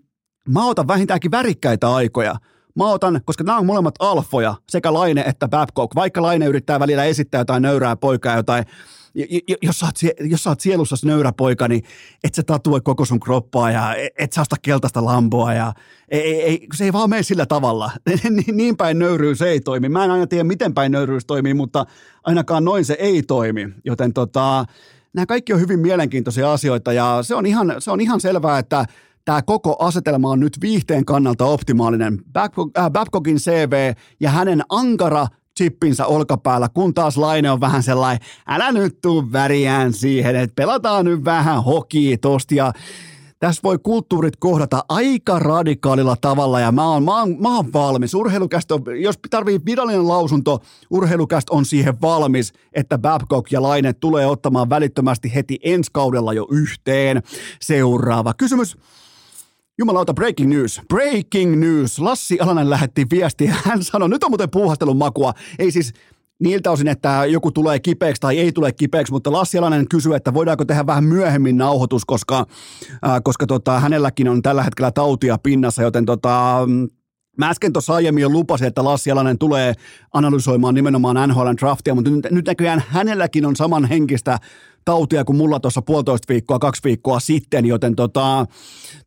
mä otan vähintäänkin värikkäitä aikoja. mä otan, koska nämä on molemmat alfoja, sekä Laine että Babcock, vaikka Laine yrittää välillä esittää jotain nöyrää poikaa, jotain jos sä, oot, jos sä oot sielussa nöyrä poika, niin et sä tatue koko sun kroppaa ja et sä osta keltaista lamboa ja ei, ei, se ei vaan mene sillä tavalla. niin päin nöyryys ei toimi. Mä en aina tiedä, miten päin nöyryys toimii, mutta ainakaan noin se ei toimi. Joten tota, nämä kaikki on hyvin mielenkiintoisia asioita ja se on ihan, se on ihan selvää, että tämä koko asetelma on nyt viihteen kannalta optimaalinen. Äh, Babcockin CV ja hänen ankara chippinsä olkapäällä, kun taas Laine on vähän sellainen, älä nyt tuu väriään siihen, että pelataan nyt vähän hokii tosta ja tässä voi kulttuurit kohdata aika radikaalilla tavalla ja mä oon, mä oon, mä oon valmis. Urheilukästä, jos tarvii virallinen lausunto, urheilukästä on siihen valmis, että Babcock ja Laine tulee ottamaan välittömästi heti ensi kaudella jo yhteen. Seuraava kysymys. Jumalauta, breaking news. Breaking news. Lassi Alanen lähetti viestiä. Hän sanoi, nyt on muuten puuhastelun makua. Ei siis niiltä osin, että joku tulee kipeäksi tai ei tule kipeäksi, mutta Lassi Alanen kysyy, että voidaanko tehdä vähän myöhemmin nauhoitus, koska, äh, koska tota, hänelläkin on tällä hetkellä tautia pinnassa, joten tota, Mä äsken tuossa aiemmin jo lupasin, että Lassi Alanen tulee analysoimaan nimenomaan NHL draftia, mutta nyt, nyt näköjään hänelläkin on samanhenkistä tautia kuin mulla tuossa puolitoista viikkoa, kaksi viikkoa sitten, joten tota,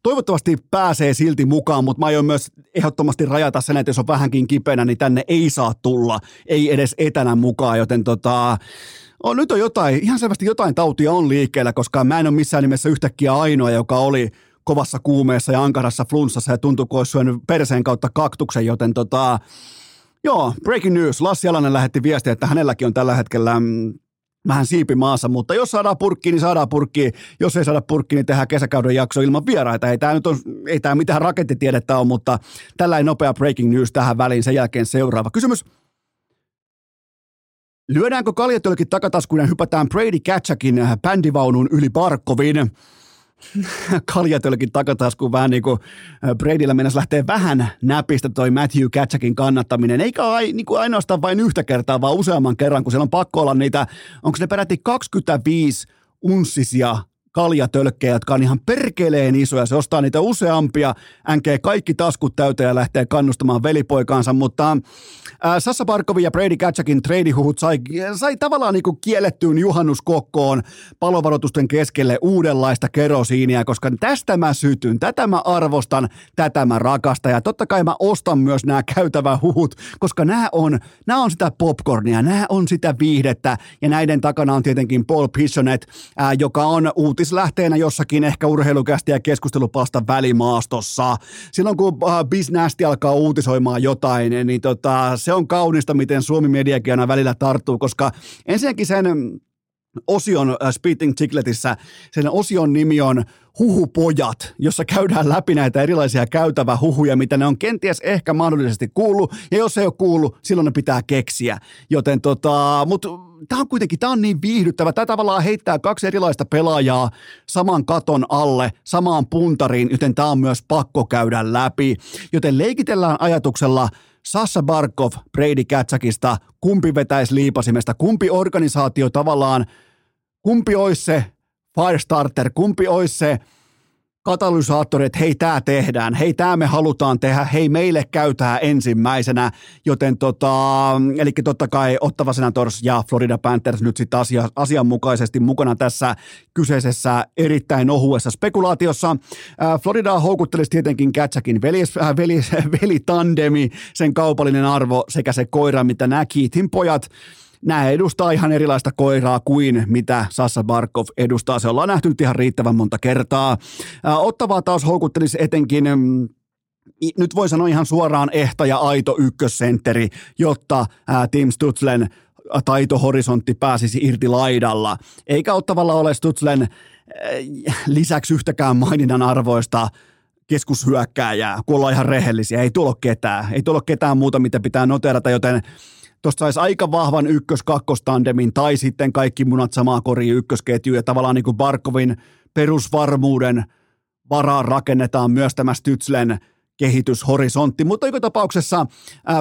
toivottavasti pääsee silti mukaan, mutta mä aion myös ehdottomasti rajata sen, että jos on vähänkin kipeänä, niin tänne ei saa tulla, ei edes etänä mukaan, joten tota, on, nyt on jotain, ihan selvästi jotain tautia on liikkeellä, koska mä en ole missään nimessä yhtäkkiä ainoa, joka oli kovassa kuumeessa ja ankarassa flunssassa ja tuntui, kun olisi syönyt perseen kautta kaktuksen, joten tota, joo, breaking news. Lassi Alanen lähetti viestiä, että hänelläkin on tällä hetkellä mm, vähän siipi maassa, mutta jos saadaan purkki, niin saadaan purkki. Jos ei saada purkki, niin tehdään kesäkauden jakso ilman vieraita. Ei tämä nyt on, ei tämä mitään rakettitiedettä ole, mutta tällainen nopea breaking news tähän väliin. Sen jälkeen seuraava kysymys. Lyödäänkö kaljatölkit takataskuun ja hypätään Brady Katchakin bändivaunun yli Barkovin? kaljatölkin takataskuun vähän niin kuin Bradyllä mennessä lähtee vähän näpistä toi Matthew Katchakin kannattaminen, eikä ai, niin kuin ainoastaan vain yhtä kertaa, vaan useamman kerran, kun siellä on pakko olla niitä, onko ne peräti 25 unssisia kaljatölkkejä, jotka on ihan perkeleen isoja. Se ostaa niitä useampia, änkee kaikki taskut täyteen ja lähtee kannustamaan velipoikaansa, mutta äh, Sassa Barkovi ja Brady Katsakin treidihuhut sai, sai tavallaan niin kuin kiellettyyn juhannuskokkoon palovaroitusten keskelle uudenlaista kerosiinia, koska tästä mä sytyn, tätä mä arvostan, tätä mä rakastan. Ja totta kai mä ostan myös nämä huhut, koska nämä on, nämä on sitä popcornia, nämä on sitä viihdettä. Ja näiden takana on tietenkin Paul Pissonet, äh, joka on uutis uutislähteenä jossakin ehkä urheilukästi ja keskustelupalsta välimaastossa. Silloin kun uh, Bisnästi alkaa uutisoimaan jotain, niin tota, se on kaunista, miten Suomi mediakin aina välillä tarttuu, koska ensinnäkin sen osion uh, Speaking Chickletissä, sen osion nimi on huhupojat, jossa käydään läpi näitä erilaisia käytävä huhuja, mitä ne on kenties ehkä mahdollisesti kuullut, ja jos ei ole kuullut, silloin ne pitää keksiä. Joten tota, mutta tämä on kuitenkin, tämä on niin viihdyttävä. Tämä tavallaan heittää kaksi erilaista pelaajaa saman katon alle, samaan puntariin, joten tämä on myös pakko käydä läpi. Joten leikitellään ajatuksella, Sassa Barkov Brady Katsakista, kumpi vetäisi liipasimesta, kumpi organisaatio tavallaan, kumpi olisi se Firestarter, kumpi olisi se katalysaattori, että hei, tämä tehdään, hei, tämä me halutaan tehdä, hei, meille käytää ensimmäisenä, joten tota, eli totta kai Ottava Senators ja Florida Panthers nyt sitten asia, asianmukaisesti mukana tässä kyseisessä erittäin ohuessa spekulaatiossa. Florida houkuttelisi tietenkin Katsakin velis, äh, velis, velitandemi, sen kaupallinen arvo sekä se koira, mitä näki, Tim pojat, nämä edustaa ihan erilaista koiraa kuin mitä Sassa Barkov edustaa. Se ollaan nähty nyt ihan riittävän monta kertaa. Ottavaa taas houkuttelisi etenkin mm, nyt voi sanoa ihan suoraan ehta ja aito ykkössentteri, jotta Tim Stutzlen taitohorisontti pääsisi irti laidalla. Eikä ottavalla ole Stutzlen lisäksi yhtäkään maininnan arvoista keskushyökkääjää, kun ollaan ihan rehellisiä. Ei tulo ketään. Ei tulo ketään muuta, mitä pitää noterata, joten tuosta saisi aika vahvan ykkös-kakkostandemin tai sitten kaikki munat samaa koriin ykkösketju ja tavallaan niin kuin Barkovin perusvarmuuden varaan rakennetaan myös tämä Stützlen kehityshorisontti. Mutta joka tapauksessa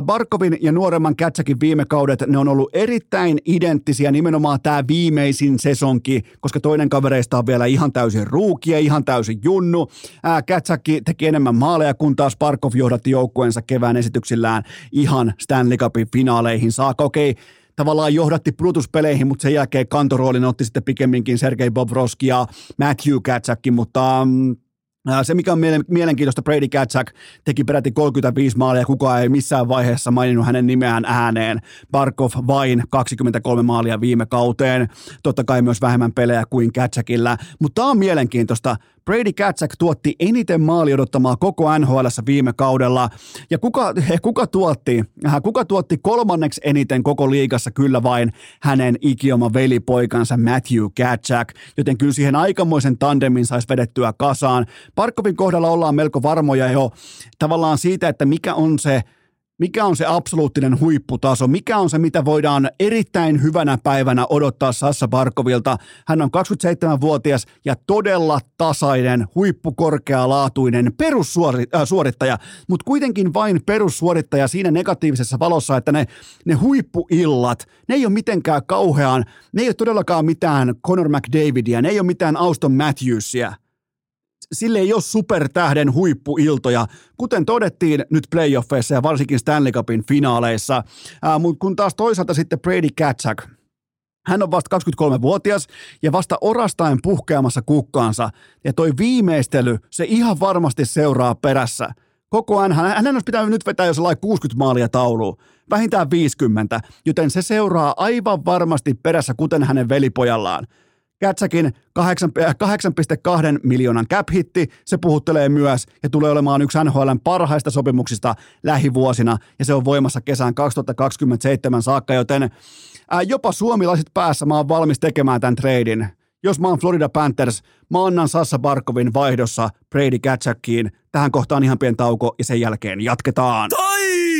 Barkovin ja nuoremman Kätsäkin viime kaudet, ne on ollut erittäin identtisiä nimenomaan tämä viimeisin sesonki, koska toinen kavereista on vielä ihan täysin ruukia, ihan täysin junnu. Kätsäkki teki enemmän maaleja, kun taas Barkov johdatti joukkueensa kevään esityksillään ihan Stanley Cupin finaaleihin saakka. Okei, tavallaan johdatti Brutus-peleihin, mutta sen jälkeen kantoroolin otti sitten pikemminkin Sergei Bobrovski ja Matthew Katsakki, mutta mm, se, mikä on mielenkiintoista, Brady Katzak teki peräti 35 maalia, kukaan ei missään vaiheessa maininnut hänen nimeään ääneen. Barkov vain 23 maalia viime kauteen, totta kai myös vähemmän pelejä kuin Katzakilla, mutta tämä on mielenkiintoista. Brady Katzak tuotti eniten maali odottamaa koko NHL viime kaudella. Ja kuka, kuka, tuotti, äh, kuka tuotti kolmanneksi eniten koko liigassa kyllä vain hänen ikioma velipoikansa Matthew Katzak. Joten kyllä siihen aikamoisen tandemin saisi vedettyä kasaan. Parkkovin kohdalla ollaan melko varmoja jo tavallaan siitä, että mikä on se – mikä on se absoluuttinen huipputaso, mikä on se, mitä voidaan erittäin hyvänä päivänä odottaa Sassa Barkovilta. Hän on 27-vuotias ja todella tasainen, huippukorkealaatuinen perussuorittaja, mutta kuitenkin vain perussuorittaja siinä negatiivisessa valossa, että ne, ne huippuillat, ne ei ole mitenkään kauhean, ne ei ole todellakaan mitään Conor McDavidia, ne ei ole mitään Auston Matthewsia sille ei ole supertähden huippuiltoja, kuten todettiin nyt playoffeissa ja varsinkin Stanley Cupin finaaleissa. Mutta kun taas toisaalta sitten Brady Katzak, hän on vasta 23-vuotias ja vasta orastaen puhkeamassa kukkaansa. Ja toi viimeistely, se ihan varmasti seuraa perässä. Koko ajan, hän olisi pitänyt nyt vetää jo sellainen 60 maalia tauluun, vähintään 50, joten se seuraa aivan varmasti perässä, kuten hänen velipojallaan. Kätsäkin 8,2 miljoonan cap-hitti, se puhuttelee myös ja tulee olemaan yksi NHLn parhaista sopimuksista lähivuosina ja se on voimassa kesään 2027 saakka, joten ää, jopa suomilaiset päässä mä oon valmis tekemään tämän treidin. Jos mä oon Florida Panthers, mä annan Sassa Barkovin vaihdossa Brady Katsakiin. Tähän kohtaan ihan pieni tauko ja sen jälkeen jatketaan.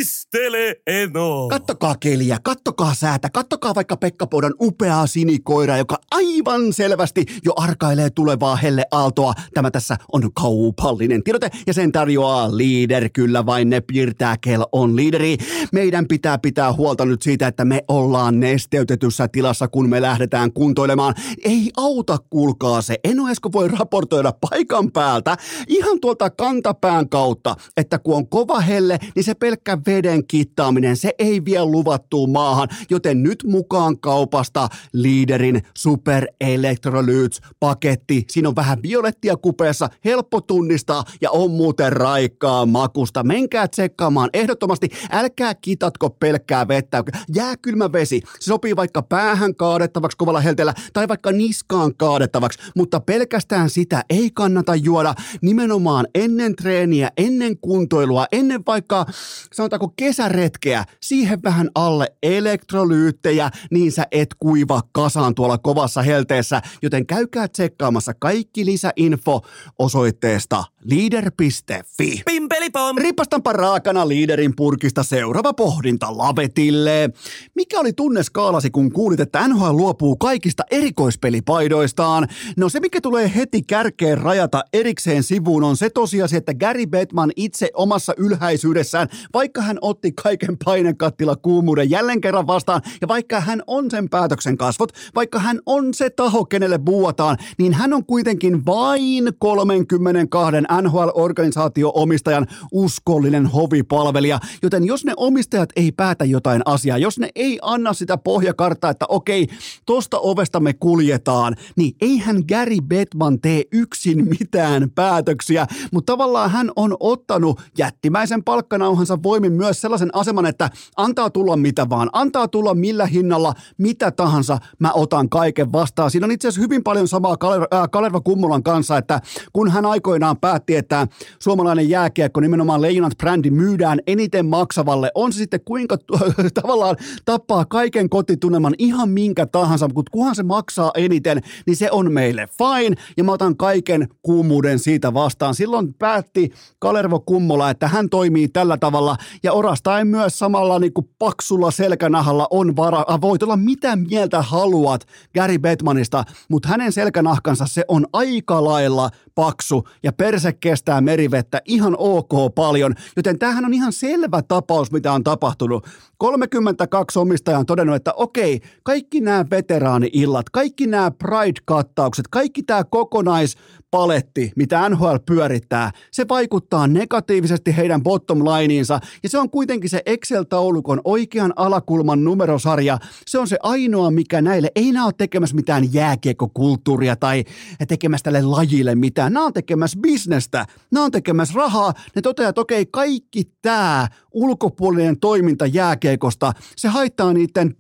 Taistele Eno! Kattokaa keliä, kattokaa säätä, kattokaa vaikka Pekka Poudan upeaa sinikoira, joka aivan selvästi jo arkailee tulevaa helle aaltoa. Tämä tässä on kaupallinen tiedote ja sen tarjoaa Leader. Kyllä vain ne piirtää, kel on liideri. Meidän pitää pitää huolta nyt siitä, että me ollaan nesteytetyssä tilassa, kun me lähdetään kuntoilemaan. Ei auta, kuulkaa se. Eno Esko voi raportoida paikan päältä ihan tuolta kantapään kautta, että kun on kova helle, niin se pelkkä veden kittaaminen, se ei vie luvattuun maahan, joten nyt mukaan kaupasta liiderin Super Electrolytes paketti. Siinä on vähän violettia kupeessa, helppo tunnistaa ja on muuten raikkaa makusta. Menkää tsekkaamaan ehdottomasti, älkää kitatko pelkkää vettä. Jääkylmä vesi, se sopii vaikka päähän kaadettavaksi kovalla helteellä tai vaikka niskaan kaadettavaksi, mutta pelkästään sitä ei kannata juoda nimenomaan ennen treeniä, ennen kuntoilua, ennen vaikka sanotaanko kesäretkeä, siihen vähän alle elektrolyyttejä, niin sä et kuiva kasaan tuolla kovassa helteessä, joten käykää tsekkaamassa kaikki lisäinfo osoitteesta leader.fi. Pimpelipom! Ripastanpa raakana liiderin purkista seuraava pohdinta Lavetille. Mikä oli tunneskaalasi, kun kuulit, että NHL luopuu kaikista erikoispelipaidoistaan? No se, mikä tulee heti kärkeen rajata erikseen sivuun, on se tosiasia, että Gary Bettman itse omassa ylhäisyydessään, vaikka hän otti kaiken painekattila kuumuuden jälleen kerran vastaan, ja vaikka hän on sen päätöksen kasvot, vaikka hän on se taho, kenelle buuataan, niin hän on kuitenkin vain 32 NHL-organisaatio-omistajan uskollinen hovipalvelija, joten jos ne omistajat ei päätä jotain asiaa, jos ne ei anna sitä pohjakarttaa, että okei, tosta ovesta me kuljetaan, niin eihän Gary Bettman tee yksin mitään päätöksiä, mutta tavallaan hän on ottanut jättimäisen palkkanauhansa voimin myös sellaisen aseman, että antaa tulla mitä vaan, antaa tulla millä hinnalla, mitä tahansa, mä otan kaiken vastaan. Siinä on itse asiassa hyvin paljon samaa Kalerva, äh, Kalerva Kummulan kanssa, että kun hän aikoinaan päätti, että suomalainen jääkiekko, nimenomaan Leijonat brändi myydään eniten maksavalle, on se sitten kuinka tavallaan tappaa kaiken kotitunnelman ihan minkä tahansa, mutta kunhan se maksaa eniten, niin se on meille fine, ja mä otan kaiken kuumuuden siitä vastaan. Silloin päätti Kalervo Kummola, että hän toimii tällä tavalla, ja orastaen myös samalla niin kuin paksulla selkänahalla on vara, voit olla mitä mieltä haluat Gary Bettmanista, mutta hänen selkänahkansa se on aika lailla paksu. Ja perse kestää merivettä ihan ok paljon, joten tämähän on ihan selvä tapaus, mitä on tapahtunut. 32 omistajaa on todennut, että okei, kaikki nämä veteraani-illat, kaikki nämä Pride-kattaukset, kaikki tämä kokonaispaletti, mitä NHL pyörittää, se vaikuttaa negatiivisesti heidän bottom lineinsa ja se on kuitenkin se Excel-taulukon oikean alakulman numerosarja. Se on se ainoa, mikä näille, ei nämä ole tekemässä mitään jääkiekokulttuuria tai tekemässä tälle lajille mitään. Nämä on tekemässä bisnestä, nämä on tekemässä rahaa. Ne toteaa, että okei, kaikki tämä ulkopuolinen toiminta jääkiekosta, se haittaa niiden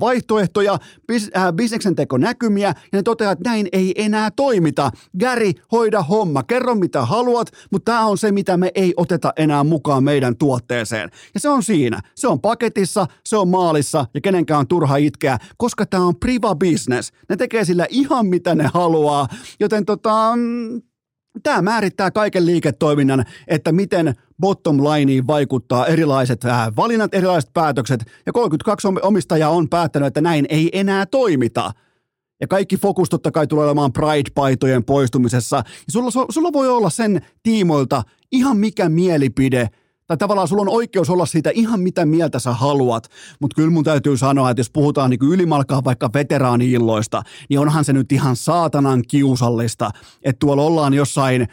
vaihtoehtoja, bis, äh, näkymiä, ja ne toteaa, että näin ei enää toimita. Gary, hoida homma, kerro mitä haluat, mutta tämä on se, mitä me ei oteta enää mukaan meidän tuotteeseen. Ja se on siinä. Se on paketissa, se on maalissa, ja kenenkään on turha itkeä, koska tämä on priva business. Ne tekee sillä ihan mitä ne haluaa, joten tota, mm, Tämä määrittää kaiken liiketoiminnan, että miten bottom lineen vaikuttaa erilaiset äh, valinnat, erilaiset päätökset. Ja 32 omistajaa on päättänyt, että näin ei enää toimita. Ja kaikki fokus totta kai tulee olemaan Pride-paitojen poistumisessa. Ja sulla, sulla voi olla sen tiimoilta ihan mikä mielipide – tai tavallaan sulla on oikeus olla siitä ihan mitä mieltä sä haluat, mutta kyllä mun täytyy sanoa, että jos puhutaan niin ylimalkaa vaikka veteraani-illoista, niin onhan se nyt ihan saatanan kiusallista, että tuolla ollaan jossain –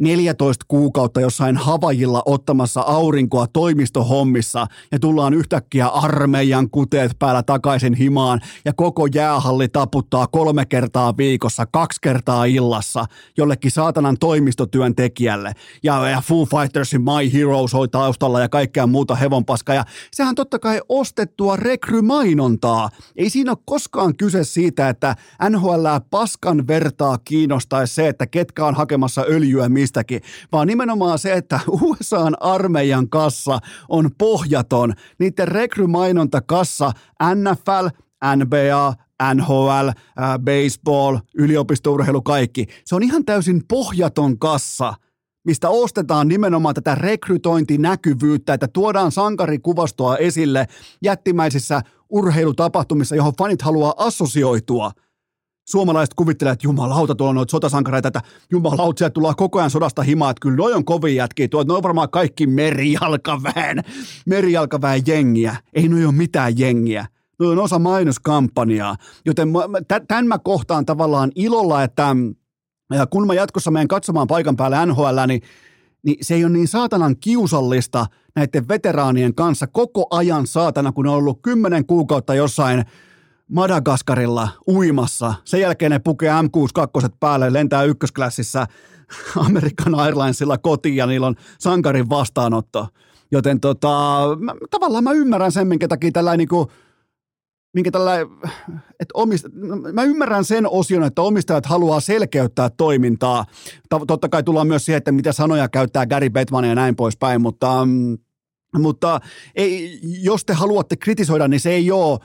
14 kuukautta jossain Havajilla ottamassa aurinkoa toimistohommissa ja tullaan yhtäkkiä armeijan kuteet päällä takaisin himaan ja koko jäähalli taputtaa kolme kertaa viikossa, kaksi kertaa illassa jollekin saatanan toimistotyöntekijälle ja, ja Foo Fightersin My Heroes hoi taustalla ja kaikkea muuta hevonpaskaa ja sehän totta kai ostettua rekrymainontaa. Ei siinä ole koskaan kyse siitä, että NHL paskan vertaa kiinnostaisi se, että ketkä on hakemassa öljyä mistäkin, vaan nimenomaan se, että USAn armeijan kassa on pohjaton. Niiden rekrymainontakassa NFL, NBA, NHL, baseball, yliopistourheilu, kaikki. Se on ihan täysin pohjaton kassa mistä ostetaan nimenomaan tätä rekrytointinäkyvyyttä, että tuodaan sankarikuvastoa esille jättimäisissä urheilutapahtumissa, johon fanit haluaa assosioitua – suomalaiset kuvittelee, että jumalauta, tuolla on noita sotasankareita, että jumalauta, sieltä tullaan koko ajan sodasta himaa, että kyllä noi on kovin jätkiä, tuo, noi on varmaan kaikki merijalkaväen, merijalkaväen jengiä. Ei noi ole mitään jengiä. Noi on osa mainoskampanjaa, joten tämän mä kohtaan tavallaan ilolla, että kun mä jatkossa menen katsomaan paikan päälle NHL, niin, niin se ei ole niin saatanan kiusallista näiden veteraanien kanssa koko ajan saatana, kun on ollut kymmenen kuukautta jossain – Madagaskarilla uimassa. Sen jälkeen ne pukee M62 päälle, lentää ykkösklassissa American Airlinesilla kotiin ja niillä on sankarin vastaanotto. Joten tota, mä, tavallaan mä ymmärrän sen, minkä takia tällä niinku, minkä tällä, että omist, mä ymmärrän sen osion, että omistajat haluaa selkeyttää toimintaa. Totta kai tullaan myös siihen, että mitä sanoja käyttää Gary Bettman ja näin poispäin, mutta, mutta ei, jos te haluatte kritisoida, niin se ei ole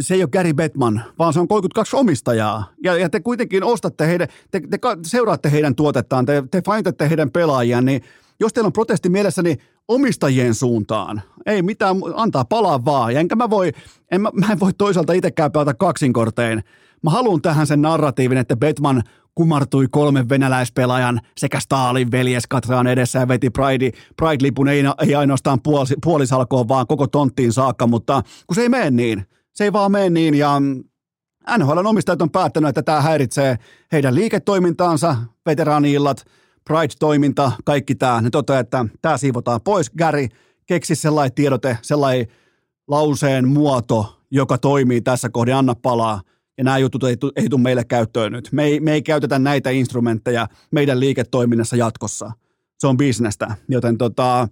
se ei ole Gary Bettman, vaan se on 32 omistajaa. Ja, ja te kuitenkin ostatte heidän, te, te seuraatte heidän tuotettaan, te, te faintatte heidän pelaajiaan, niin jos teillä on protesti mielessä, niin omistajien suuntaan. Ei mitään, antaa palaa vaan. Ja enkä mä voi, en, mä, mä en voi toisaalta itsekään pelata kaksinkortein. Mä haluan tähän sen narratiivin, että Batman kumartui kolmen venäläispelaajan sekä Stalin veljeskatraan edessä ja veti Pride, Pride-lipun ei, ei ainoastaan puolis, puolisalkoon, vaan koko tonttiin saakka, mutta kun se ei mene niin – se ei vaan mene niin ja NHLn omistajat on päättänyt, että tämä häiritsee heidän liiketoimintaansa, veteraaniillat, Pride-toiminta, kaikki tämä. Ne toteaa, että tämä siivotaan pois. Gary keksi sellainen tiedote, sellainen lauseen muoto, joka toimii tässä kohdin, anna palaa. Ja nämä jutut ei, ei tule meille käyttöön nyt. Me ei, me ei käytetä näitä instrumentteja meidän liiketoiminnassa jatkossa. Se on bisnestä, joten tota,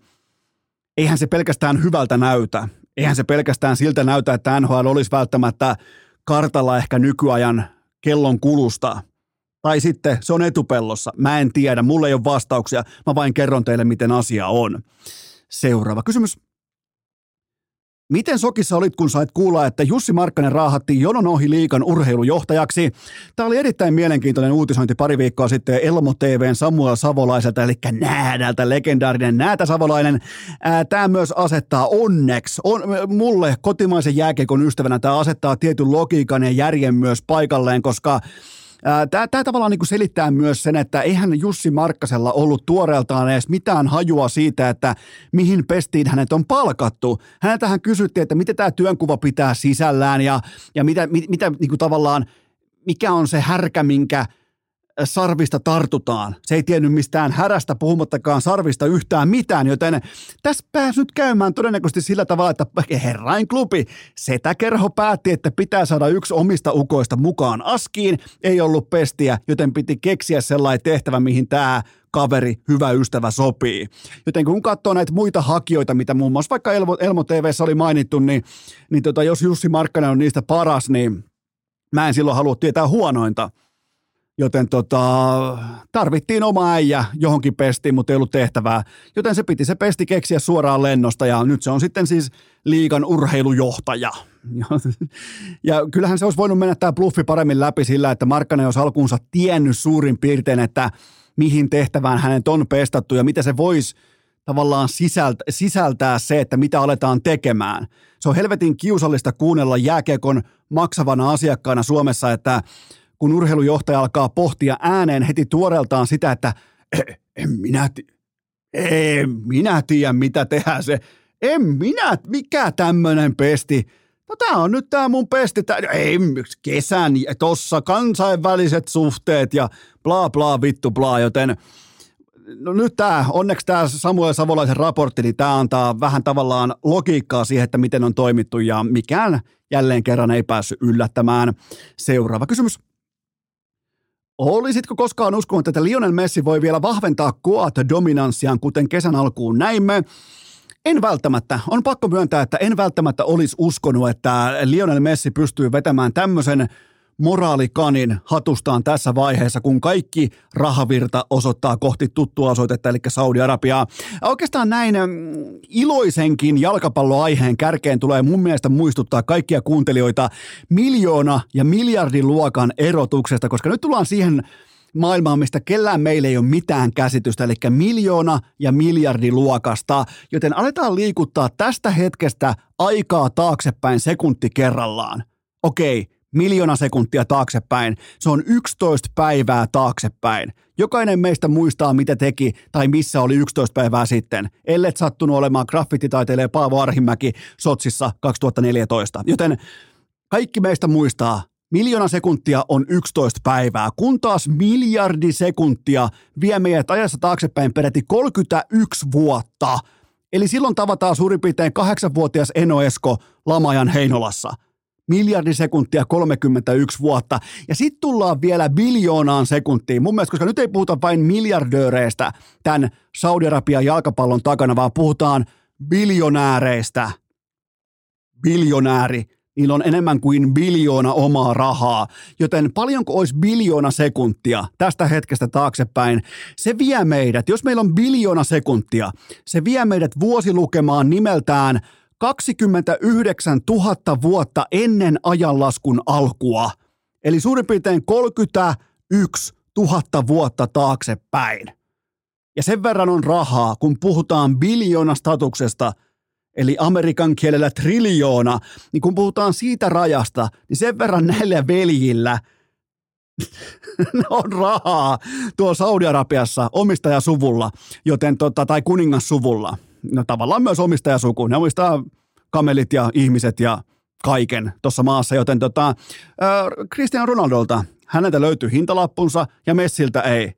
eihän se pelkästään hyvältä näytä eihän se pelkästään siltä näytä, että NHL olisi välttämättä kartalla ehkä nykyajan kellon kulusta. Tai sitten se on etupellossa. Mä en tiedä, mulla ei ole vastauksia. Mä vain kerron teille, miten asia on. Seuraava kysymys. Miten sokissa olit, kun sait kuulla, että Jussi Markkanen raahatti jonon ohi liikan urheilujohtajaksi? Tämä oli erittäin mielenkiintoinen uutisointi pari viikkoa sitten Elmo TVn Samuel Savolaiselta, eli Näädältä, legendaarinen Näätä Savolainen. Tämä myös asettaa onneksi, on, mulle kotimaisen jääkiekon ystävänä tämä asettaa tietyn logiikan ja järjen myös paikalleen, koska Tämä, tämä tavallaan niin kuin selittää myös sen, että eihän Jussi Markkasella ollut tuoreeltaan edes mitään hajua siitä, että mihin pestiin hänet on palkattu. Häneltähän kysyttiin, että mitä tämä työnkuva pitää sisällään ja, ja mitä, mit, mitä niin kuin tavallaan, mikä on se härkä, minkä – sarvista tartutaan. Se ei tiennyt mistään härästä, puhumattakaan sarvista yhtään mitään, joten tässä pääsi nyt käymään todennäköisesti sillä tavalla, että herrain klubi, setäkerho päätti, että pitää saada yksi omista ukoista mukaan askiin, ei ollut pestiä, joten piti keksiä sellainen tehtävä, mihin tämä kaveri, hyvä ystävä sopii. Joten kun katsoo näitä muita hakijoita, mitä muun muassa vaikka Elmo, Elmo TVssä oli mainittu, niin, niin tota, jos Jussi Markkanen on niistä paras, niin mä en silloin halua tietää huonointa – Joten tota, tarvittiin oma äijä johonkin pestiin, mutta ei ollut tehtävää. Joten se piti se pesti keksiä suoraan lennosta ja nyt se on sitten siis liigan urheilujohtaja. Ja kyllähän se olisi voinut mennä tämä bluffi paremmin läpi sillä, että Markkanen olisi alkuunsa tiennyt suurin piirtein, että mihin tehtävään hänet on pestattu ja mitä se voisi tavallaan sisältää, sisältää se, että mitä aletaan tekemään. Se on helvetin kiusallista kuunnella jääkiekon maksavana asiakkaana Suomessa, että kun urheilujohtaja alkaa pohtia ääneen heti tuoreeltaan sitä, että en minä, en minä tiedä, mitä tehdään se. En minä, mikä tämmöinen pesti. No tää on nyt tää mun pesti. Tää, ei, kesän, tossa kansainväliset suhteet ja bla bla vittu bla, joten no nyt tämä, onneksi tämä Samuel Savolaisen raportti, niin tämä antaa vähän tavallaan logiikkaa siihen, että miten on toimittu ja mikään jälleen kerran ei päässyt yllättämään. Seuraava kysymys. Olisitko koskaan uskonut, että Lionel Messi voi vielä vahventaa Goat-dominanssiaan, kuten kesän alkuun näimme? En välttämättä. On pakko myöntää, että en välttämättä olisi uskonut, että Lionel Messi pystyy vetämään tämmöisen moraalikanin hatustaan tässä vaiheessa, kun kaikki rahavirta osoittaa kohti tuttua osoitetta, eli Saudi-Arabiaa. Oikeastaan näin mm, iloisenkin jalkapalloaiheen kärkeen tulee mun mielestä muistuttaa kaikkia kuuntelijoita miljoona ja miljardiluokan erotuksesta, koska nyt tullaan siihen maailmaan, mistä kellään meillä ei ole mitään käsitystä, eli miljoona ja miljardiluokasta, joten aletaan liikuttaa tästä hetkestä aikaa taaksepäin sekunti kerrallaan. Okei, miljoona sekuntia taaksepäin. Se on 11 päivää taaksepäin. Jokainen meistä muistaa, mitä teki tai missä oli 11 päivää sitten, ellet sattunut olemaan graffititaiteilija Paavo Arhimäki Sotsissa 2014. Joten kaikki meistä muistaa, miljoona sekuntia on 11 päivää, kun taas miljardi sekuntia vie meidät ajassa taaksepäin peräti 31 vuotta. Eli silloin tavataan suurin piirtein kahdeksanvuotias Eno Esko Lamajan Heinolassa – miljardi sekuntia 31 vuotta. Ja sitten tullaan vielä biljoonaan sekuntiin. Mun mielestä, koska nyt ei puhuta vain miljardööreistä tämän Saudi-Arabian jalkapallon takana, vaan puhutaan biljonääreistä. Biljonääri. Niillä on enemmän kuin biljoona omaa rahaa, joten paljonko olisi biljoona sekuntia tästä hetkestä taaksepäin? Se vie meidät, jos meillä on biljoona sekuntia, se vie meidät vuosilukemaan nimeltään – 29 000 vuotta ennen ajanlaskun alkua. Eli suurin piirtein 31 000 vuotta taaksepäin. Ja sen verran on rahaa, kun puhutaan biljoonastatuksesta, eli amerikan kielellä triljoona, niin kun puhutaan siitä rajasta, niin sen verran näillä veljillä on rahaa tuo Saudi-Arabiassa omistajasuvulla, joten tota, tai kuningassuvulla no tavallaan myös omistajasuku. Ne omistaa kamelit ja ihmiset ja kaiken tuossa maassa, joten tota, äh, Cristiano Ronaldolta, häneltä löytyy hintalappunsa ja Messiltä ei.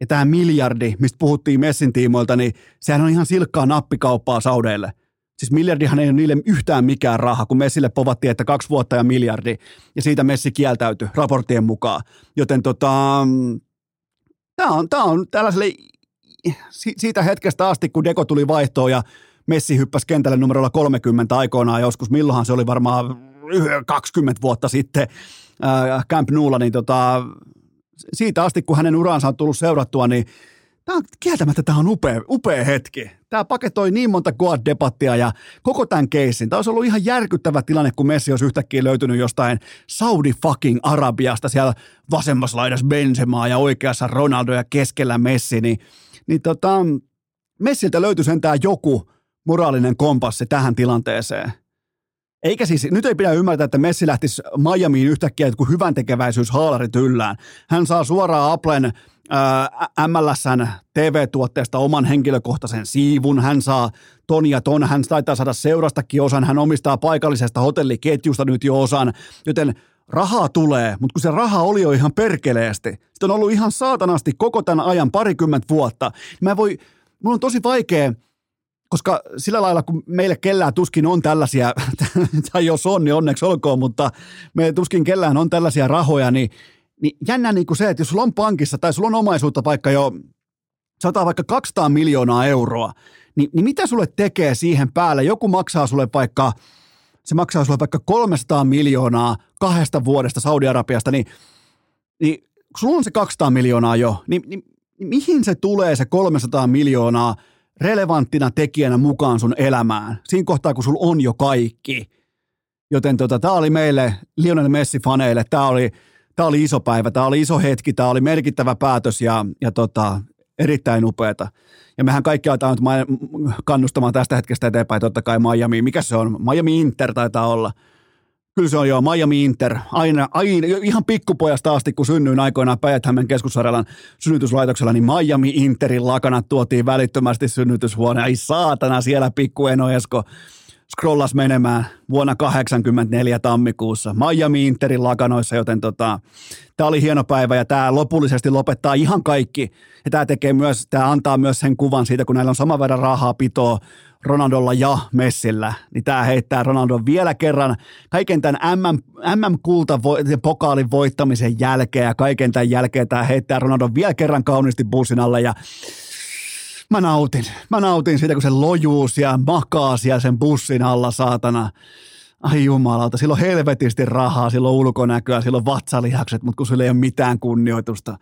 Ja tämä miljardi, mistä puhuttiin Messin tiimoilta, niin sehän on ihan silkkaa nappikauppaa Saudeille. Siis miljardihan ei ole niille yhtään mikään raha, kun Messille povattiin, että kaksi vuotta ja miljardi, ja siitä Messi kieltäytyi raporttien mukaan. Joten tota, tämä on, tää on tällaiselle siitä hetkestä asti, kun Deko tuli vaihtoon ja Messi hyppäsi kentälle numerolla 30 aikoinaan joskus, milloinhan se oli varmaan 20 vuotta sitten äh, Camp Noulla, niin tota, siitä asti, kun hänen uransa on tullut seurattua, niin tämä on, kieltämättä tämä on upea, upea hetki. tämä paketoi niin monta Goat-debattia ja koko tämän keissin. Tämä olisi ollut ihan järkyttävä tilanne, kun Messi olisi yhtäkkiä löytynyt jostain Saudi fucking Arabiasta siellä vasemmassa laidassa Benzemaa ja oikeassa Ronaldo ja keskellä Messi, niin, niin tota, Messiltä löytyi sentään joku moraalinen kompassi tähän tilanteeseen. Eikä siis, nyt ei pidä ymmärtää, että Messi lähtisi Miamiin yhtäkkiä, kun hyvän tekeväisyys haalarit yllään. Hän saa suoraan Applen äh, MLSn TV-tuotteesta oman henkilökohtaisen siivun, hän saa ton ja ton, hän taitaa saada seurastakin osan, hän omistaa paikallisesta hotelliketjusta nyt jo osan, joten rahaa tulee, mutta kun se raha oli jo ihan perkeleesti, sitä on ollut ihan saatanasti koko tämän ajan parikymmentä vuotta, niin mä voi, mulla on tosi vaikea koska sillä lailla, kun meille kellään tuskin on tällaisia, tai jos on, niin onneksi olkoon, mutta me tuskin kellään on tällaisia rahoja, niin, niin jännä niin kuin se, että jos sulla on pankissa tai sulla on omaisuutta vaikka jo, sata vaikka 200 miljoonaa euroa, niin, niin mitä sulle tekee siihen päälle? Joku maksaa sulle vaikka, se maksaa sulle vaikka 300 miljoonaa kahdesta vuodesta Saudi-Arabiasta, niin, niin kun sulla on se 200 miljoonaa jo, niin, niin, niin mihin se tulee se 300 miljoonaa – relevanttina tekijänä mukaan sun elämään. Siinä kohtaa, kun sulla on jo kaikki. Joten tota, tämä oli meille Lionel Messi-faneille, tämä oli, oli iso päivä, tämä oli iso hetki, tämä oli merkittävä päätös ja, ja tota, erittäin upeata. Ja mehän kaikki aletaan nyt kannustamaan tästä hetkestä eteenpäin totta kai Miami. Mikä se on? Miami Inter taitaa olla – Kyllä se on jo Miami Inter. Aina, aina, ihan pikkupojasta asti, kun synnyin aikoinaan päijät keskussairaalan synnytyslaitoksella, niin Miami Interin lakanat tuotiin välittömästi synnytyshuone. Ai saatana, siellä pikku Eno Esko scrollas menemään vuonna 1984 tammikuussa Miami Interin lakanoissa, joten tota, tämä oli hieno päivä ja tämä lopullisesti lopettaa ihan kaikki. Ja tämä tekee myös, tämä antaa myös sen kuvan siitä, kun näillä on saman verran rahaa pitoa Ronaldolla ja Messillä, niin tämä heittää Ronaldon vielä kerran kaiken tämän MM, MM-kulta pokaalin voittamisen jälkeen ja kaiken tämän jälkeen tämä heittää Ronaldon vielä kerran kauniisti bussin alle ja mä nautin. Mä nautin siitä, kun se lojuus ja makaa siellä sen bussin alla, saatana. Ai jumalauta, silloin helvetisti rahaa, silloin ulkonäköä, silloin vatsalihakset, mutta kun sillä ei ole mitään kunnioitusta.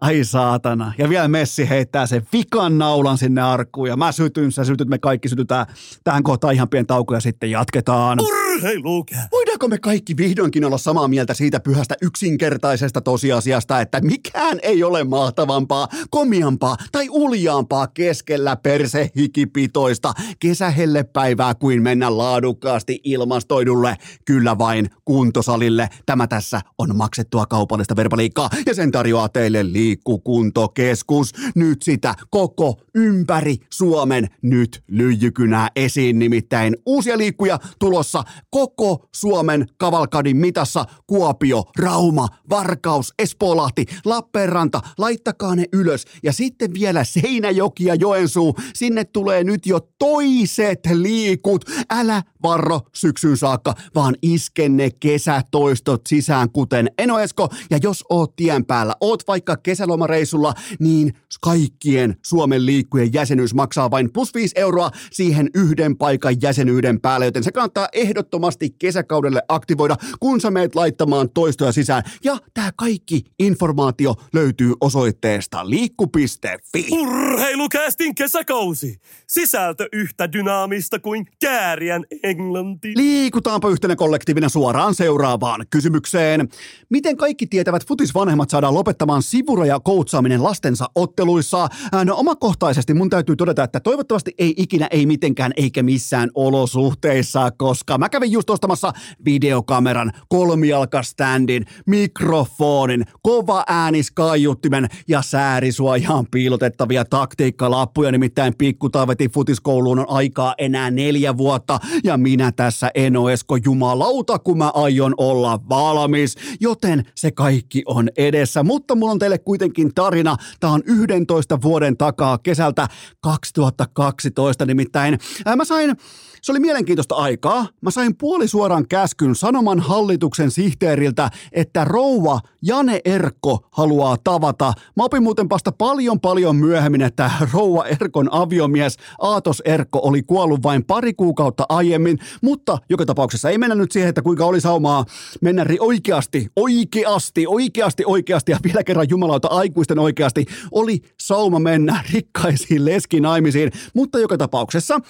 Ai saatana. Ja vielä Messi heittää sen vikan naulan sinne arkkuun ja mä sytyn, sä sytyt, me kaikki sytytään tähän kohtaan ihan pieni tauko ja sitten jatketaan. Urheilukää! Voidaanko me kaikki vihdoinkin olla samaa mieltä siitä pyhästä yksinkertaisesta tosiasiasta, että mikään ei ole mahtavampaa, komiampaa tai uljaampaa keskellä persehikipitoista kesähellepäivää kuin mennä laadukkaasti ilmastoidulle, kyllä vain kuntosalille. Tämä tässä on maksettua kaupallista verbaliikkaa ja sen tarjoaa teille liikaa liikkukuntokeskus. Nyt sitä koko ympäri Suomen nyt lyijykynää esiin nimittäin. Uusia liikkuja tulossa koko Suomen kavalkadin mitassa. Kuopio, Rauma, Varkaus, Espoolahti, Lappeenranta. Laittakaa ne ylös. Ja sitten vielä Seinäjoki ja Joensuu. Sinne tulee nyt jo toiset liikut. Älä varro syksyn saakka, vaan iskenne kesätoistot sisään, kuten Eno Esko. Ja jos oot tien päällä, oot vaikka kesälomareisulla, niin kaikkien Suomen liikkujen jäsenyys maksaa vain plus 5 euroa siihen yhden paikan jäsenyyden päälle, joten se kannattaa ehdottomasti kesäkaudelle aktivoida, kun sä meet laittamaan toistoja sisään. Ja tämä kaikki informaatio löytyy osoitteesta liikku.fi. Urheilukästin kesäkausi. Sisältö yhtä dynaamista kuin kääriän englanti. Liikutaanpa yhtenä kollektiivina suoraan seuraavaan kysymykseen. Miten kaikki tietävät futisvanhemmat saadaan lopettamaan sivura ja koutsaaminen lastensa otteluissa? No omakohtaisesti mun täytyy todeta, että toivottavasti ei ikinä, ei mitenkään eikä missään olosuhteissa, koska mä kävin just ostamassa videokameran, kolmijalkaständin, mikrofonin, kova äänis kaiuttimen ja säärisuojaan piilotettavia taktiikkalappuja, nimittäin pikkutaavetin futiskouluun on aikaa enää neljä vuotta ja minä tässä Eno Esko jumalauta, kun mä aion olla valmis, joten se kaikki on edessä, mutta mulla on teille kuitenkin tarina, tää on 11 vuoden takaa kesältä 2012 nimittäin. Mä sain se oli mielenkiintoista aikaa. Mä sain puolisuoran käskyn Sanoman hallituksen sihteeriltä, että rouva Jane Erkko haluaa tavata. Mä opin muuten vasta paljon paljon myöhemmin, että rouva Erkon aviomies Aatos Erkko oli kuollut vain pari kuukautta aiemmin mutta joka tapauksessa ei mennä nyt siihen, että kuinka oli saumaa mennä oikeasti, oikeasti, oikeasti, oikeasti ja vielä kerran jumalauta aikuisten oikeasti oli sauma mennä rikkaisiin leskinaimisiin, mutta joka tapauksessa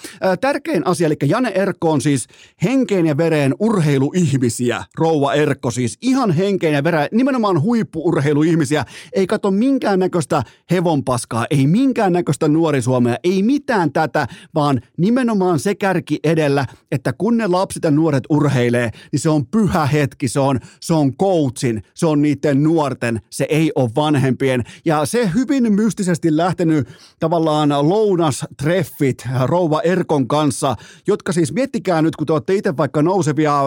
tärkein asia, eli Jane Erkko on siis henkeen ja vereen urheiluihmisiä, rouva Erkko siis ihan henkeen ja vereen, nimenomaan huippuurheiluihmisiä, ei kato minkäännäköistä hevonpaskaa, ei minkäännäköistä nuori Suomea, ei mitään tätä, vaan nimenomaan se kärki edellä, että kun ne lapset ja nuoret urheilee, niin se on pyhä hetki, se on, se on coachin, se on niiden nuorten, se ei ole vanhempien. Ja se hyvin mystisesti lähtenyt tavallaan lounastreffit rouva Erkon kanssa, jotka siis miettikää nyt, kun te olette itse vaikka nousevia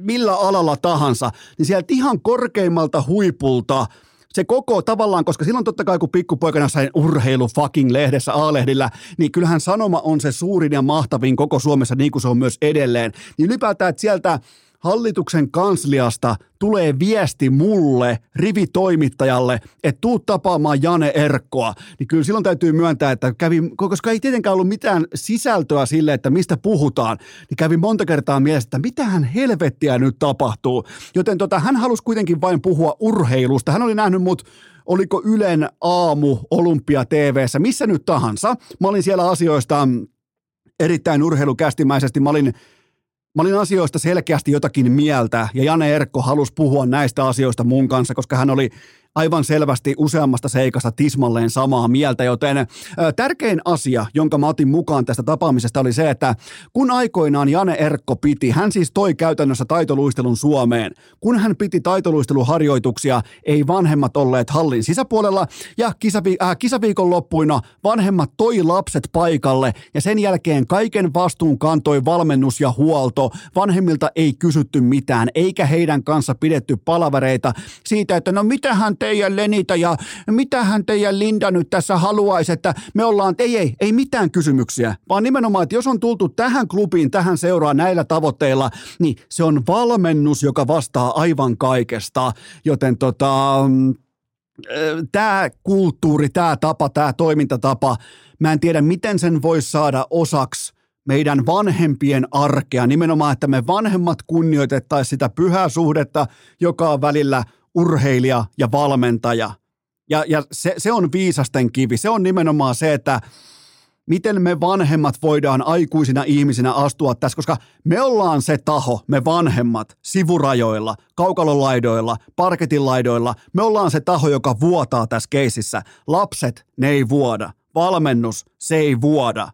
millä alalla tahansa, niin sieltä ihan korkeimmalta huipulta – se koko tavallaan, koska silloin totta kai kun pikkupoikana sain urheilu fucking lehdessä A-lehdillä, niin kyllähän sanoma on se suurin ja mahtavin koko Suomessa, niin kuin se on myös edelleen. Niin ylipäätään, että sieltä hallituksen kansliasta tulee viesti mulle, rivitoimittajalle, että tuu tapaamaan Jane Erkkoa, niin kyllä silloin täytyy myöntää, että kävi, koska ei tietenkään ollut mitään sisältöä sille, että mistä puhutaan, niin kävi monta kertaa mielessä, että mitähän helvettiä nyt tapahtuu. Joten tota, hän halusi kuitenkin vain puhua urheilusta. Hän oli nähnyt mut oliko Ylen aamu Olympia TVssä, missä nyt tahansa. Mä olin siellä asioista erittäin urheilukästimäisesti. Mä olin Mä olin asioista selkeästi jotakin mieltä ja Jane Erkko halusi puhua näistä asioista mun kanssa, koska hän oli aivan selvästi useammasta seikasta tismalleen samaa mieltä, joten tärkein asia, jonka mä otin mukaan tästä tapaamisesta oli se, että kun aikoinaan Jane Erkko piti, hän siis toi käytännössä taitoluistelun Suomeen, kun hän piti taitoluisteluharjoituksia, ei vanhemmat olleet hallin sisäpuolella ja kisavi- äh, kisaviikon loppuina vanhemmat toi lapset paikalle ja sen jälkeen kaiken vastuun kantoi valmennus ja huolto. Vanhemmilta ei kysytty mitään, eikä heidän kanssa pidetty palavereita siitä, että no mitähän teidän Lenita ja mitähän teidän Linda nyt tässä haluaisi, että me ollaan, ei, ei, ei mitään kysymyksiä, vaan nimenomaan, että jos on tultu tähän klubiin, tähän seuraan näillä tavoitteilla, niin se on valmennus, joka vastaa aivan kaikesta, joten tota, tämä kulttuuri, tämä tapa, tämä toimintatapa, mä en tiedä, miten sen voisi saada osaksi meidän vanhempien arkea, nimenomaan, että me vanhemmat kunnioitettaisiin sitä pyhää suhdetta, joka on välillä – urheilija ja valmentaja. Ja, ja se, se on viisasten kivi. Se on nimenomaan se, että miten me vanhemmat voidaan aikuisina ihmisinä astua tässä, koska me ollaan se taho, me vanhemmat, sivurajoilla, kaukalolaidoilla, parketinlaidoilla, me ollaan se taho, joka vuotaa tässä keisissä. Lapset, ne ei vuoda. Valmennus, se ei vuoda.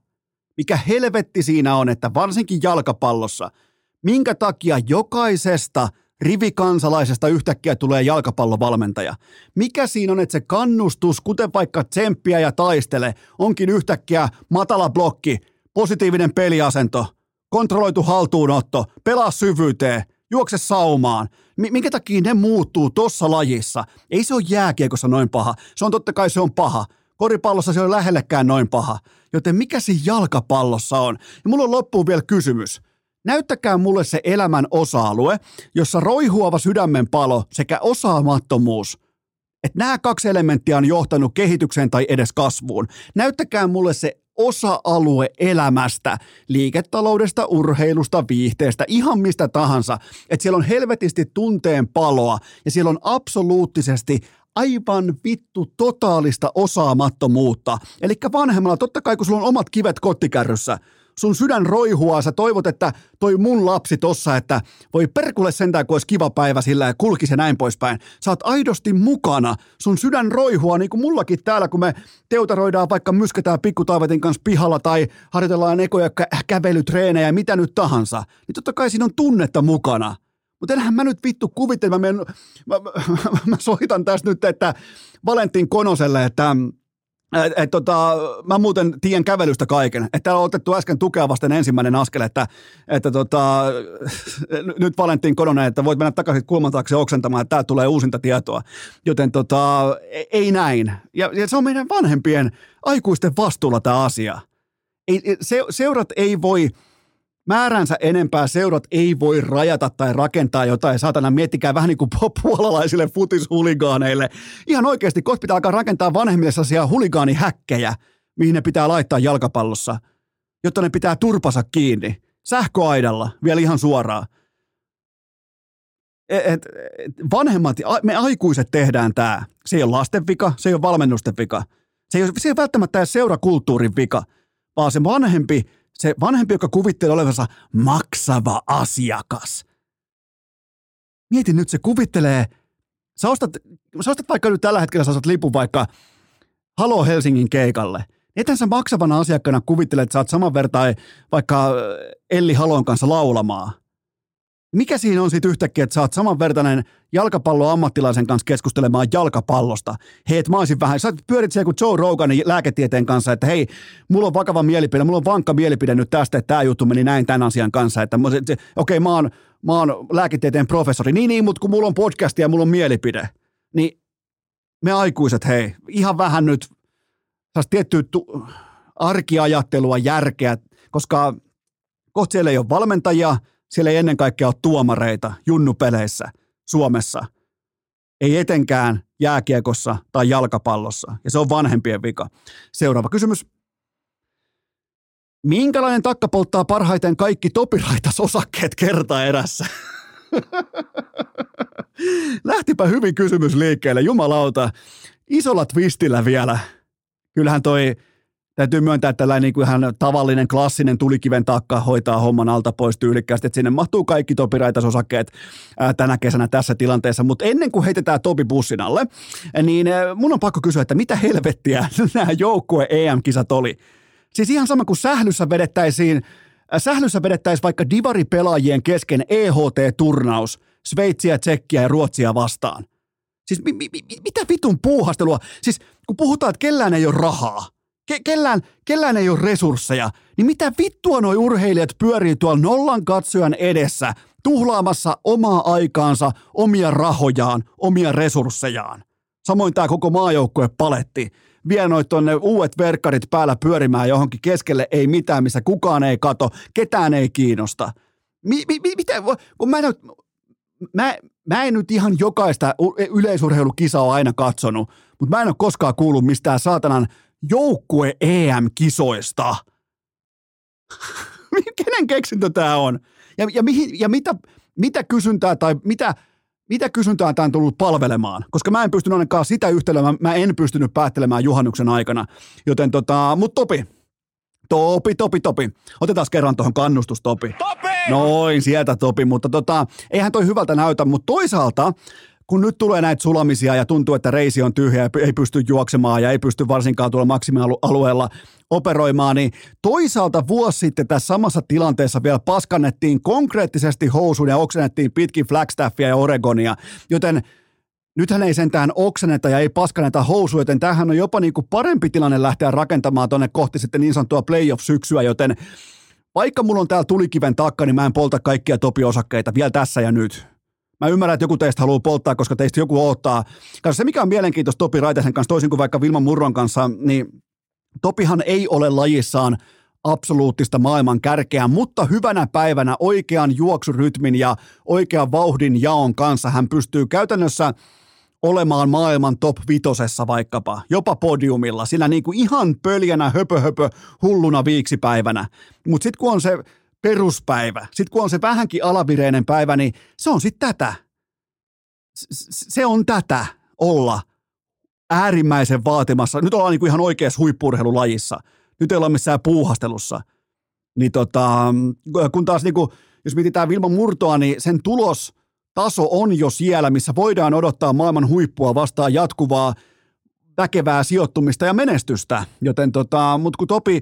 Mikä helvetti siinä on, että varsinkin jalkapallossa, minkä takia jokaisesta – rivikansalaisesta yhtäkkiä tulee jalkapallovalmentaja. Mikä siinä on, että se kannustus, kuten vaikka tsemppiä ja taistele, onkin yhtäkkiä matala blokki, positiivinen peliasento, kontrolloitu haltuunotto, pelaa syvyyteen, juokse saumaan. Minkä takia ne muuttuu tuossa lajissa? Ei se ole jääkiekossa noin paha. Se on totta kai se on paha. Koripallossa se on lähellekään noin paha. Joten mikä se jalkapallossa on? Ja mulla on loppuun vielä kysymys. Näyttäkää mulle se elämän osa-alue, jossa roihuava sydämen palo sekä osaamattomuus, että nämä kaksi elementtiä on johtanut kehitykseen tai edes kasvuun. Näyttäkää mulle se osa-alue elämästä, liiketaloudesta, urheilusta, viihteestä, ihan mistä tahansa, että siellä on helvetisti tunteen paloa ja siellä on absoluuttisesti aivan vittu totaalista osaamattomuutta. Eli vanhemmalla, totta kai kun sulla on omat kivet kottikärryssä, sun sydän roihua, sä toivot, että toi mun lapsi tossa, että voi perkulle sentään, kun olisi kiva päivä sillä ja kulkisi ja näin poispäin. Sä oot aidosti mukana, sun sydän roihua, niin kuin mullakin täällä, kun me teutaroidaan vaikka mysketään pikkutaivetin kanssa pihalla tai harjoitellaan ekoja kä- kävelytreenejä, mitä nyt tahansa, niin totta kai siinä on tunnetta mukana. Mutta enhän mä nyt vittu kuvittele, mä, menen, mä, mä, mä, soitan tässä nyt, että Valentin Konoselle, että et, et, tota, mä muuten tiedän kävelystä kaiken. Että täällä on otettu äsken tukea vasten ensimmäinen askel, että, että tota, nyt Valentin Kononen, että voit mennä takaisin kulman taakse oksentamaan, että täältä tulee uusinta tietoa. Joten tota, e, ei näin. Ja, ja se on meidän vanhempien aikuisten vastuulla tämä asia. Ei, se, seurat ei voi määränsä enempää seurat ei voi rajata tai rakentaa jotain. Saatana, miettikää vähän niin kuin puolalaisille futishuligaaneille. Ihan oikeasti, kohta pitää alkaa rakentaa vanhemmille sellaisia huligaanihäkkejä, mihin ne pitää laittaa jalkapallossa, jotta ne pitää turpasa kiinni. sähköaidalla, vielä ihan suoraan. Et, et, vanhemmat, me aikuiset tehdään tämä. Se ei ole lasten vika, se ei ole valmennusten vika. Se ei ole, se ei ole välttämättä seurakulttuurin vika, vaan se vanhempi, se vanhempi, joka kuvittelee olevansa maksava asiakas. Mieti nyt, se kuvittelee, sä ostat, sä ostat vaikka nyt tällä hetkellä, sä ostat lipun vaikka Halo Helsingin keikalle. Etän sä maksavana asiakkaana kuvittele, että sä oot saman vertain vaikka Elli Halon kanssa laulamaan – mikä siinä on sitten yhtäkkiä, että sä oot samanvertainen jalkapalloammattilaisen kanssa keskustelemaan jalkapallosta? Hei, että mä olisin vähän, sä pyörit siellä kuin Joe Roganin lääketieteen kanssa, että hei, mulla on vakava mielipide, mulla on vankka mielipide nyt tästä, että tämä juttu meni näin tämän asian kanssa, että okei, okay, mä oon, mä oon lääketieteen professori, niin niin, mutta kun mulla on podcast ja mulla on mielipide, niin me aikuiset, hei, ihan vähän nyt tiettyä tu- arkiajattelua, järkeä, koska kohta siellä ei ole valmentajia, siellä ei ennen kaikkea ole tuomareita junnupeleissä Suomessa. Ei etenkään jääkiekossa tai jalkapallossa. Ja se on vanhempien vika. Seuraava kysymys. Minkälainen takka polttaa parhaiten kaikki topiraitasosakkeet kerta erässä? Lähtipä hyvin kysymys liikkeelle, jumalauta. Isolla twistillä vielä. Kyllähän toi täytyy myöntää, että tällainen niin kuin ihan tavallinen klassinen tulikiven takka hoitaa homman alta pois tyylikkäästi, että sinne mahtuu kaikki topiraitasosakkeet tänä kesänä tässä tilanteessa, mutta ennen kuin heitetään Topi bussin alle, niin mun on pakko kysyä, että mitä helvettiä nämä joukkue EM-kisat oli? Siis ihan sama kuin sählyssä vedettäisiin, sählyssä vedettäisiin vaikka divaripelaajien kesken EHT-turnaus Sveitsiä, Tsekkiä ja Ruotsia vastaan. Siis mi- mi- mitä vitun puuhastelua? Siis kun puhutaan, että kellään ei ole rahaa, ke- kellään, kellään ei ole resursseja, niin mitä vittua noi urheilijat pyörii tuolla nollan katsojan edessä tuhlaamassa omaa aikaansa, omia rahojaan, omia resurssejaan. Samoin tämä koko maajoukkue paletti. Vie noit tonne uudet verkkarit päällä pyörimään johonkin keskelle, ei mitään, missä kukaan ei kato, ketään ei kiinnosta. Mi, mi, mi, mitä, kun mä en, mä, mä en nyt ihan jokaista yleisurheilukisaa aina katsonut, mutta mä en ole koskaan kuullut mistään saatanan joukkue EM-kisoista. Kenen keksintö tämä on? Ja, ja, mihin, ja mitä, mitä kysyntää tai mitä, mitä kysyntää tämä on tullut palvelemaan? Koska mä en pystynyt ainakaan sitä yhtälöä, mä, en pystynyt päättelemään juhannuksen aikana. Joten tota, mut Topi, Topi, Topi, Topi. Otetaan kerran tuohon kannustustopi. Topi! Noin, sieltä Topi, mutta tota, eihän toi hyvältä näytä, mutta toisaalta kun nyt tulee näitä sulamisia ja tuntuu, että reisi on tyhjä ja ei pysty juoksemaan ja ei pysty varsinkaan tuolla maksimialueella operoimaan, niin toisaalta vuosi sitten tässä samassa tilanteessa vielä paskannettiin konkreettisesti housun ja oksennettiin pitkin Flagstaffia ja Oregonia, joten nythän ei sentään oksenneta ja ei paskanneta housu, joten tämähän on jopa niin kuin parempi tilanne lähteä rakentamaan tuonne kohti sitten niin sanottua playoff-syksyä, joten vaikka mulla on täällä tulikiven takka, niin mä en polta kaikkia topiosakkeita vielä tässä ja nyt. Mä ymmärrän, että joku teistä haluaa polttaa, koska teistä joku ottaa. Koska se, mikä on mielenkiintoista Topi Raitasen kanssa, toisin kuin vaikka Vilman Murron kanssa, niin Topihan ei ole lajissaan absoluuttista maailman kärkeä, mutta hyvänä päivänä oikean juoksurytmin ja oikean vauhdin jaon kanssa hän pystyy käytännössä olemaan maailman top vitosessa vaikkapa, jopa podiumilla, sillä niin kuin ihan pöljänä höpö höpö hulluna viiksipäivänä. Mutta sitten kun on se peruspäivä. Sitten kun on se vähänkin alavireinen päivä, niin se on sitten tätä. Se on tätä olla äärimmäisen vaatimassa. Nyt ollaan niinku ihan oikeassa huippurheilulajissa. Nyt ei olla missään puuhastelussa. Niin tota, kun taas niinku, jos mietitään Vilman murtoa, niin sen tulos taso on jo siellä, missä voidaan odottaa maailman huippua vastaan jatkuvaa väkevää sijoittumista ja menestystä. Joten tota, mutta kun Topi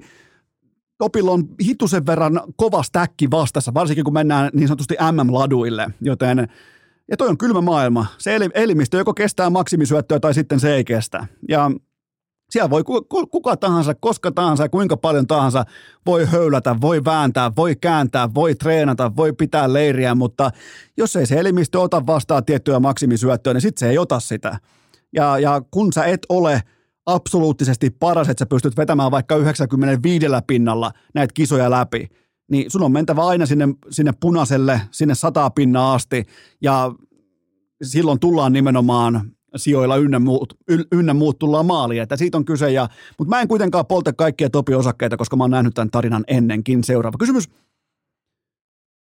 Topilla on hitusen verran kova stäkki vastassa, varsinkin kun mennään niin sanotusti MM-laduille, joten ja toi on kylmä maailma. Se elimistö joko kestää maksimisyöttöä tai sitten se ei kestä. Ja siellä voi kuka tahansa, koska tahansa, kuinka paljon tahansa voi höylätä, voi vääntää, voi kääntää, voi treenata, voi pitää leiriä, mutta jos ei se elimistö ota vastaan tiettyä maksimisyöttöä, niin sitten se ei ota sitä. Ja, ja kun sä et ole – absoluuttisesti paras, että sä pystyt vetämään vaikka 95 pinnalla näitä kisoja läpi, niin sun on mentävä aina sinne, sinne punaiselle, sinne sataa pinnaa asti, ja silloin tullaan nimenomaan sijoilla ynnä muut, ynnä muut tullaan maaliin, että siitä on kyse, ja, mutta mä en kuitenkaan polta kaikkia topi-osakkeita, koska mä oon nähnyt tämän tarinan ennenkin. Seuraava kysymys.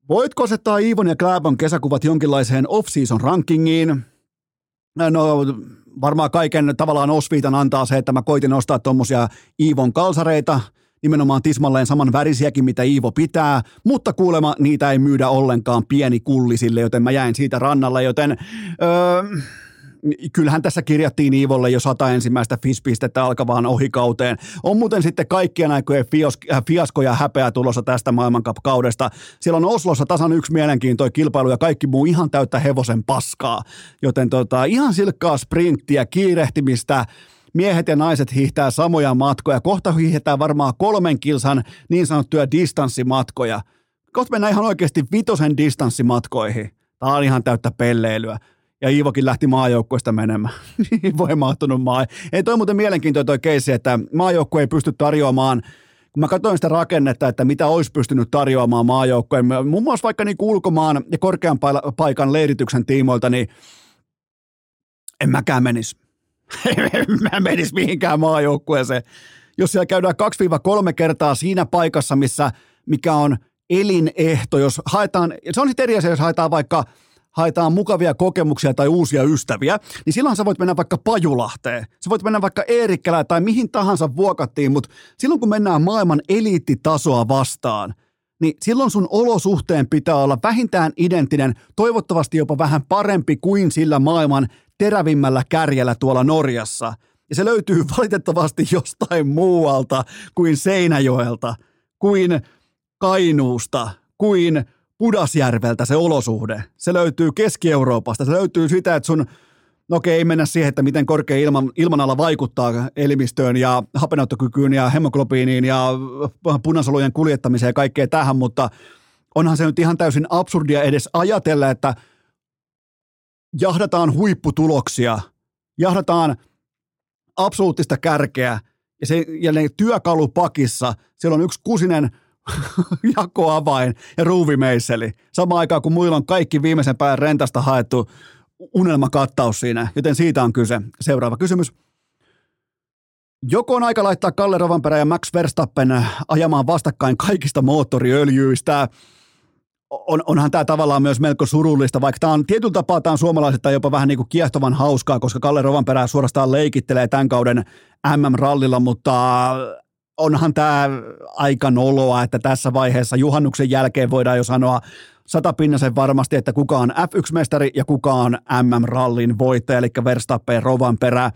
Voitko asettaa Iivon ja Kläbon kesäkuvat jonkinlaiseen off-season rankingiin? No varmaan kaiken tavallaan osviitan antaa se, että mä koitin ostaa tuommoisia Iivon kalsareita, nimenomaan tismalleen saman värisiäkin, mitä Iivo pitää, mutta kuulema niitä ei myydä ollenkaan pieni kullisille, joten mä jäin siitä rannalle, joten öö, kyllähän tässä kirjattiin Iivolle jo sata ensimmäistä FIS-pistettä alkavaan ohikauteen. On muuten sitten kaikkien aikojen äh, fiasko ja häpeä tulossa tästä maailmankap-kaudesta. Siellä on Oslossa tasan yksi mielenkiintoinen kilpailu ja kaikki muu ihan täyttä hevosen paskaa. Joten tota, ihan silkkaa sprinttiä, kiirehtimistä, miehet ja naiset hiihtää samoja matkoja. Kohta hiihetään varmaan kolmen kilsan niin sanottuja distanssimatkoja. Kohta mennään ihan oikeasti vitosen distanssimatkoihin. Tämä on ihan täyttä pelleilyä ja Iivokin lähti maajoukkueesta menemään. Voi mahtunut maa. Ei toi muuten mielenkiintoinen toi keissi, että maajoukkue ei pysty tarjoamaan kun mä katsoin sitä rakennetta, että mitä olisi pystynyt tarjoamaan maajoukkojen, muun muassa vaikka niin ulkomaan ja korkean paikan leirityksen tiimoilta, niin en mäkään menisi. mä menis mihinkään maajoukkueeseen. Jos siellä käydään 2-3 kertaa siinä paikassa, missä mikä on elinehto, jos haetaan, se on sitten eri asia, jos haetaan vaikka – haetaan mukavia kokemuksia tai uusia ystäviä, niin silloin sä voit mennä vaikka Pajulahteen. Sä voit mennä vaikka Eerikkälään tai mihin tahansa vuokattiin, mutta silloin kun mennään maailman eliittitasoa vastaan, niin silloin sun olosuhteen pitää olla vähintään identtinen, toivottavasti jopa vähän parempi kuin sillä maailman terävimmällä kärjellä tuolla Norjassa. Ja se löytyy valitettavasti jostain muualta kuin Seinäjoelta, kuin Kainuusta, kuin Pudasjärveltä se olosuhde. Se löytyy Keski-Euroopasta. Se löytyy sitä, että sun, no okei, ei mennä siihen, että miten korkea ilman, ilmanala vaikuttaa elimistöön ja hapenottokykyyn ja hemoglobiiniin ja punasolujen kuljettamiseen ja kaikkea tähän, mutta onhan se nyt ihan täysin absurdia edes ajatella, että jahdataan huipputuloksia, jahdataan absoluuttista kärkeä ja, se, ja ne työkalupakissa, siellä on yksi kusinen – jakoavain ja ruuvimeisseli. Samaan aikaan, kun muilla on kaikki viimeisen päivän rentasta haettu unelmakattaus siinä, joten siitä on kyse. Seuraava kysymys. Joko on aika laittaa Kalle Rovanperä ja Max Verstappen ajamaan vastakkain kaikista moottoriöljyistä? On, onhan tämä tavallaan myös melko surullista, vaikka tämä on tietyllä tapaa tämä on suomalaiset jopa vähän niin kuin kiehtovan hauskaa, koska Kalle Rovanperä suorastaan leikittelee tämän kauden MM-rallilla, mutta onhan tämä aika noloa, että tässä vaiheessa juhannuksen jälkeen voidaan jo sanoa satapinnasen varmasti, että kuka on F1-mestari ja kuka on MM-rallin voittaja, eli Verstappen rovan perä.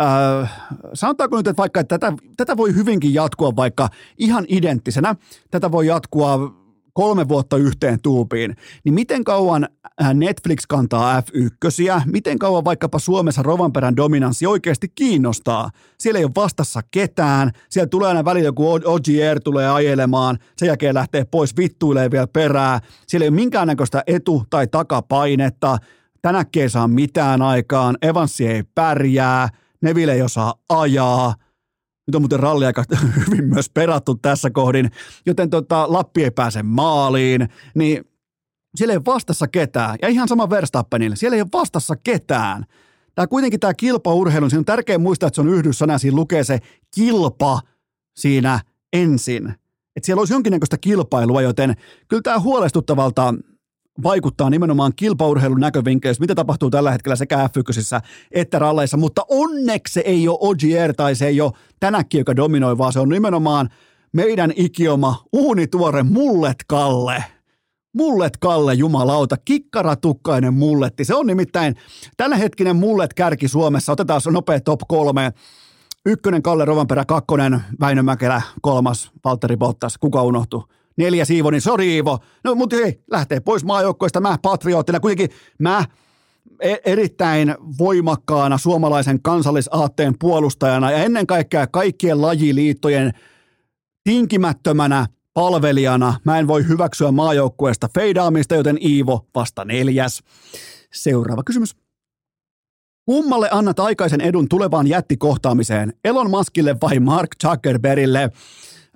Öö, sanotaanko nyt, että vaikka että tätä, tätä voi hyvinkin jatkua vaikka ihan identtisenä, tätä voi jatkua kolme vuotta yhteen tuupiin, niin miten kauan äh, Netflix kantaa F1, miten kauan vaikkapa Suomessa Rovanperän dominanssi oikeasti kiinnostaa. Siellä ei ole vastassa ketään, siellä tulee aina välillä joku OGR tulee ajelemaan, sen jälkeen lähtee pois vittuilee vielä perää, siellä ei ole minkäännäköistä etu- tai takapainetta, tänäkin ei saa mitään aikaan, Evansi ei pärjää, Neville ei osaa ajaa – nyt on muuten ralli aika hyvin myös perattu tässä kohdin, joten tota, Lappi ei pääse maaliin, niin siellä ei ole vastassa ketään. Ja ihan sama Verstappenille, siellä ei ole vastassa ketään. Tämä kuitenkin tämä kilpaurheilu, siinä on tärkeää muistaa, että se on yhdyssana, siinä lukee se kilpa siinä ensin. Että siellä olisi jonkinnäköistä kilpailua, joten kyllä tämä huolestuttavalta vaikuttaa nimenomaan kilpaurheilun näkövinkkeistä, mitä tapahtuu tällä hetkellä sekä f että ralleissa, mutta onneksi se ei ole OGR tai se ei ole tänäkin, joka dominoi, vaan se on nimenomaan meidän ikioma uunituore Mullet Kalle. Mullet Kalle, jumalauta, kikkaratukkainen mulletti. Se on nimittäin hetkinen mullet kärki Suomessa. Otetaan nopea top kolme. Ykkönen Kalle Rovanperä, kakkonen Väinö Mäkelä, kolmas Valtteri Bottas. Kuka unohtuu? Neljä Siivo, niin sori Iivo. No mutta hei, lähtee pois maajoukkoista. Mä patriottina kuitenkin mä e- erittäin voimakkaana suomalaisen kansallisaatteen puolustajana ja ennen kaikkea kaikkien lajiliittojen tinkimättömänä palvelijana mä en voi hyväksyä maajoukkueesta feidaamista, joten Iivo vasta neljäs. Seuraava kysymys. Kummalle annat aikaisen edun tulevaan jättikohtaamiseen? Elon Muskille vai Mark Zuckerbergille?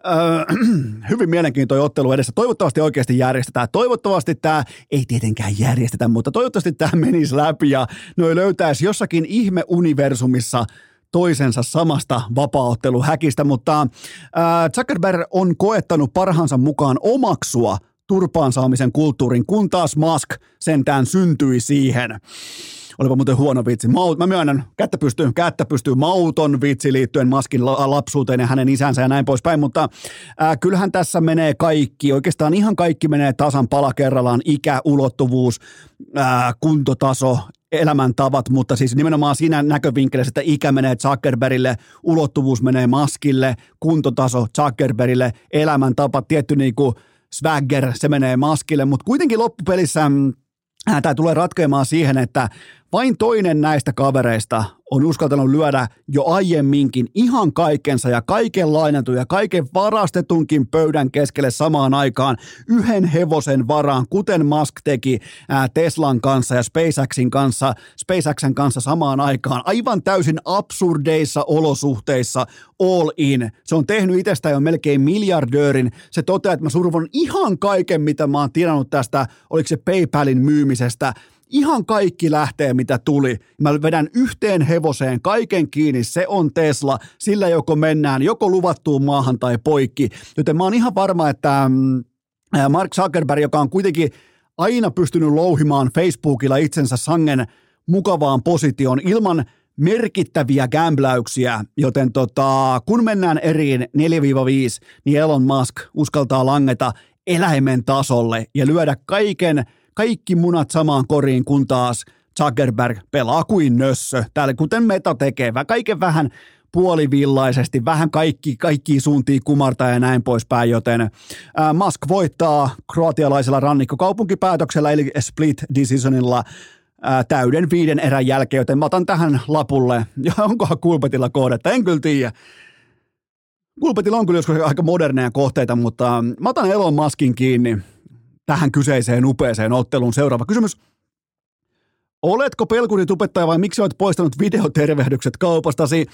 Öö, hyvin mielenkiintoinen ottelu edessä. Toivottavasti oikeasti järjestetään. Toivottavasti tämä, ei tietenkään järjestetä, mutta toivottavasti tämä menisi läpi ja noi löytäisi jossakin ihme-universumissa toisensa samasta vapaaotteluhäkistä, mutta äh, Zuckerberg on koettanut parhaansa mukaan omaksua turpaan saamisen kulttuurin, kun taas Musk sentään syntyi siihen. Olipa muuten huono vitsi. Maut, mä myönnän, kättä pystyy, kättä pystyy mauton vitsi liittyen Maskin lapsuuteen ja hänen isänsä ja näin poispäin, mutta äh, kyllähän tässä menee kaikki, oikeastaan ihan kaikki menee tasan pala kerrallaan, ikä, ulottuvuus, äh, kuntotaso, elämäntavat, mutta siis nimenomaan siinä näkövinkkelistä, että ikä menee Zuckerbergille, ulottuvuus menee Maskille, kuntotaso Zuckerbergille, elämäntapa, tietty niin kuin swagger, se menee Maskille, mutta kuitenkin loppupelissä mm, tämä tulee ratkeamaan siihen, että vain toinen näistä kavereista on uskaltanut lyödä jo aiemminkin ihan kaikensa ja kaiken lainatun ja kaiken varastetunkin pöydän keskelle samaan aikaan yhden hevosen varaan, kuten Musk teki Teslan kanssa ja SpaceXin kanssa, SpaceXen kanssa samaan aikaan, aivan täysin absurdeissa olosuhteissa all in. Se on tehnyt itsestä jo melkein miljardöörin. Se toteaa, että mä survon ihan kaiken, mitä mä oon tienannut tästä, oliko se PayPalin myymisestä, Ihan kaikki lähtee, mitä tuli. Mä vedän yhteen hevoseen kaiken kiinni. Se on Tesla. Sillä joko mennään joko luvattuun maahan tai poikki. Joten mä oon ihan varma, että mm, Mark Zuckerberg, joka on kuitenkin aina pystynyt louhimaan Facebookilla itsensä sangen mukavaan positioon ilman merkittäviä gambläyksiä, joten tota, kun mennään eriin 4-5, niin Elon Musk uskaltaa langeta eläimen tasolle ja lyödä kaiken – kaikki munat samaan koriin, kun taas Zuckerberg pelaa kuin nössö. Täällä kuten Meta tekee, kaiken vähän puolivillaisesti, vähän kaikki, kaikki suuntiin kumartaa ja näin poispäin, joten ää, Musk voittaa kroatialaisella rannikkokaupunkipäätöksellä eli split decisionilla ää, täyden viiden erän jälkeen, joten mä otan tähän lapulle, ja onkohan Kulpetilla kohdetta, en kyllä tiedä. Kulpetilla on kyllä joskus aika moderneja kohteita, mutta mä otan Elon Muskin kiinni tähän kyseiseen upeeseen otteluun. Seuraava kysymys. Oletko pelkuri tupettaja vai miksi olet poistanut videotervehdykset kaupastasi?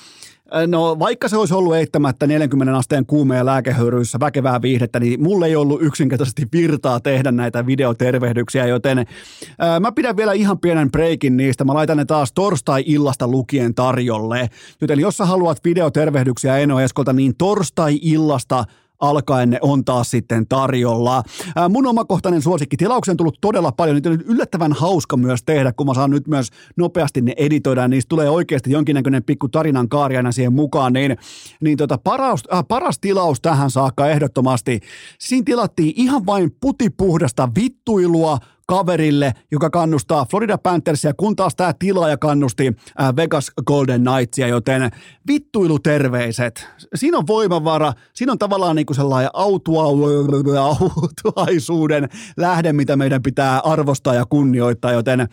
Äh, no vaikka se olisi ollut eittämättä 40 asteen kuumeen lääkehöyryissä väkevää viihdettä, niin mulle ei ollut yksinkertaisesti virtaa tehdä näitä videotervehdyksiä, joten ää, äh, mä pidän vielä ihan pienen breikin niistä. Mä laitan ne taas torstai-illasta lukien tarjolle. Joten jos sä haluat videotervehdyksiä Eno Eskolta, niin torstai-illasta alkaen ne on taas sitten tarjolla. Mun omakohtainen suosikki, tilauksen on tullut todella paljon, niitä on yllättävän hauska myös tehdä, kun mä saan nyt myös nopeasti ne editoida, niistä tulee oikeasti jonkinnäköinen pikku tarinan kaari aina siihen mukaan, niin, niin tota, paras, äh, paras tilaus tähän saakka ehdottomasti. Siinä tilattiin ihan vain putipuhdasta vittuilua, kaverille, joka kannustaa Florida Panthersia, kun taas tämä tilaaja kannusti Vegas Golden Knightsia, joten vittuiluterveiset. Siinä on voimavara, siinä on tavallaan niin kuin sellainen autuaisuuden lähde, mitä meidän pitää arvostaa ja kunnioittaa, joten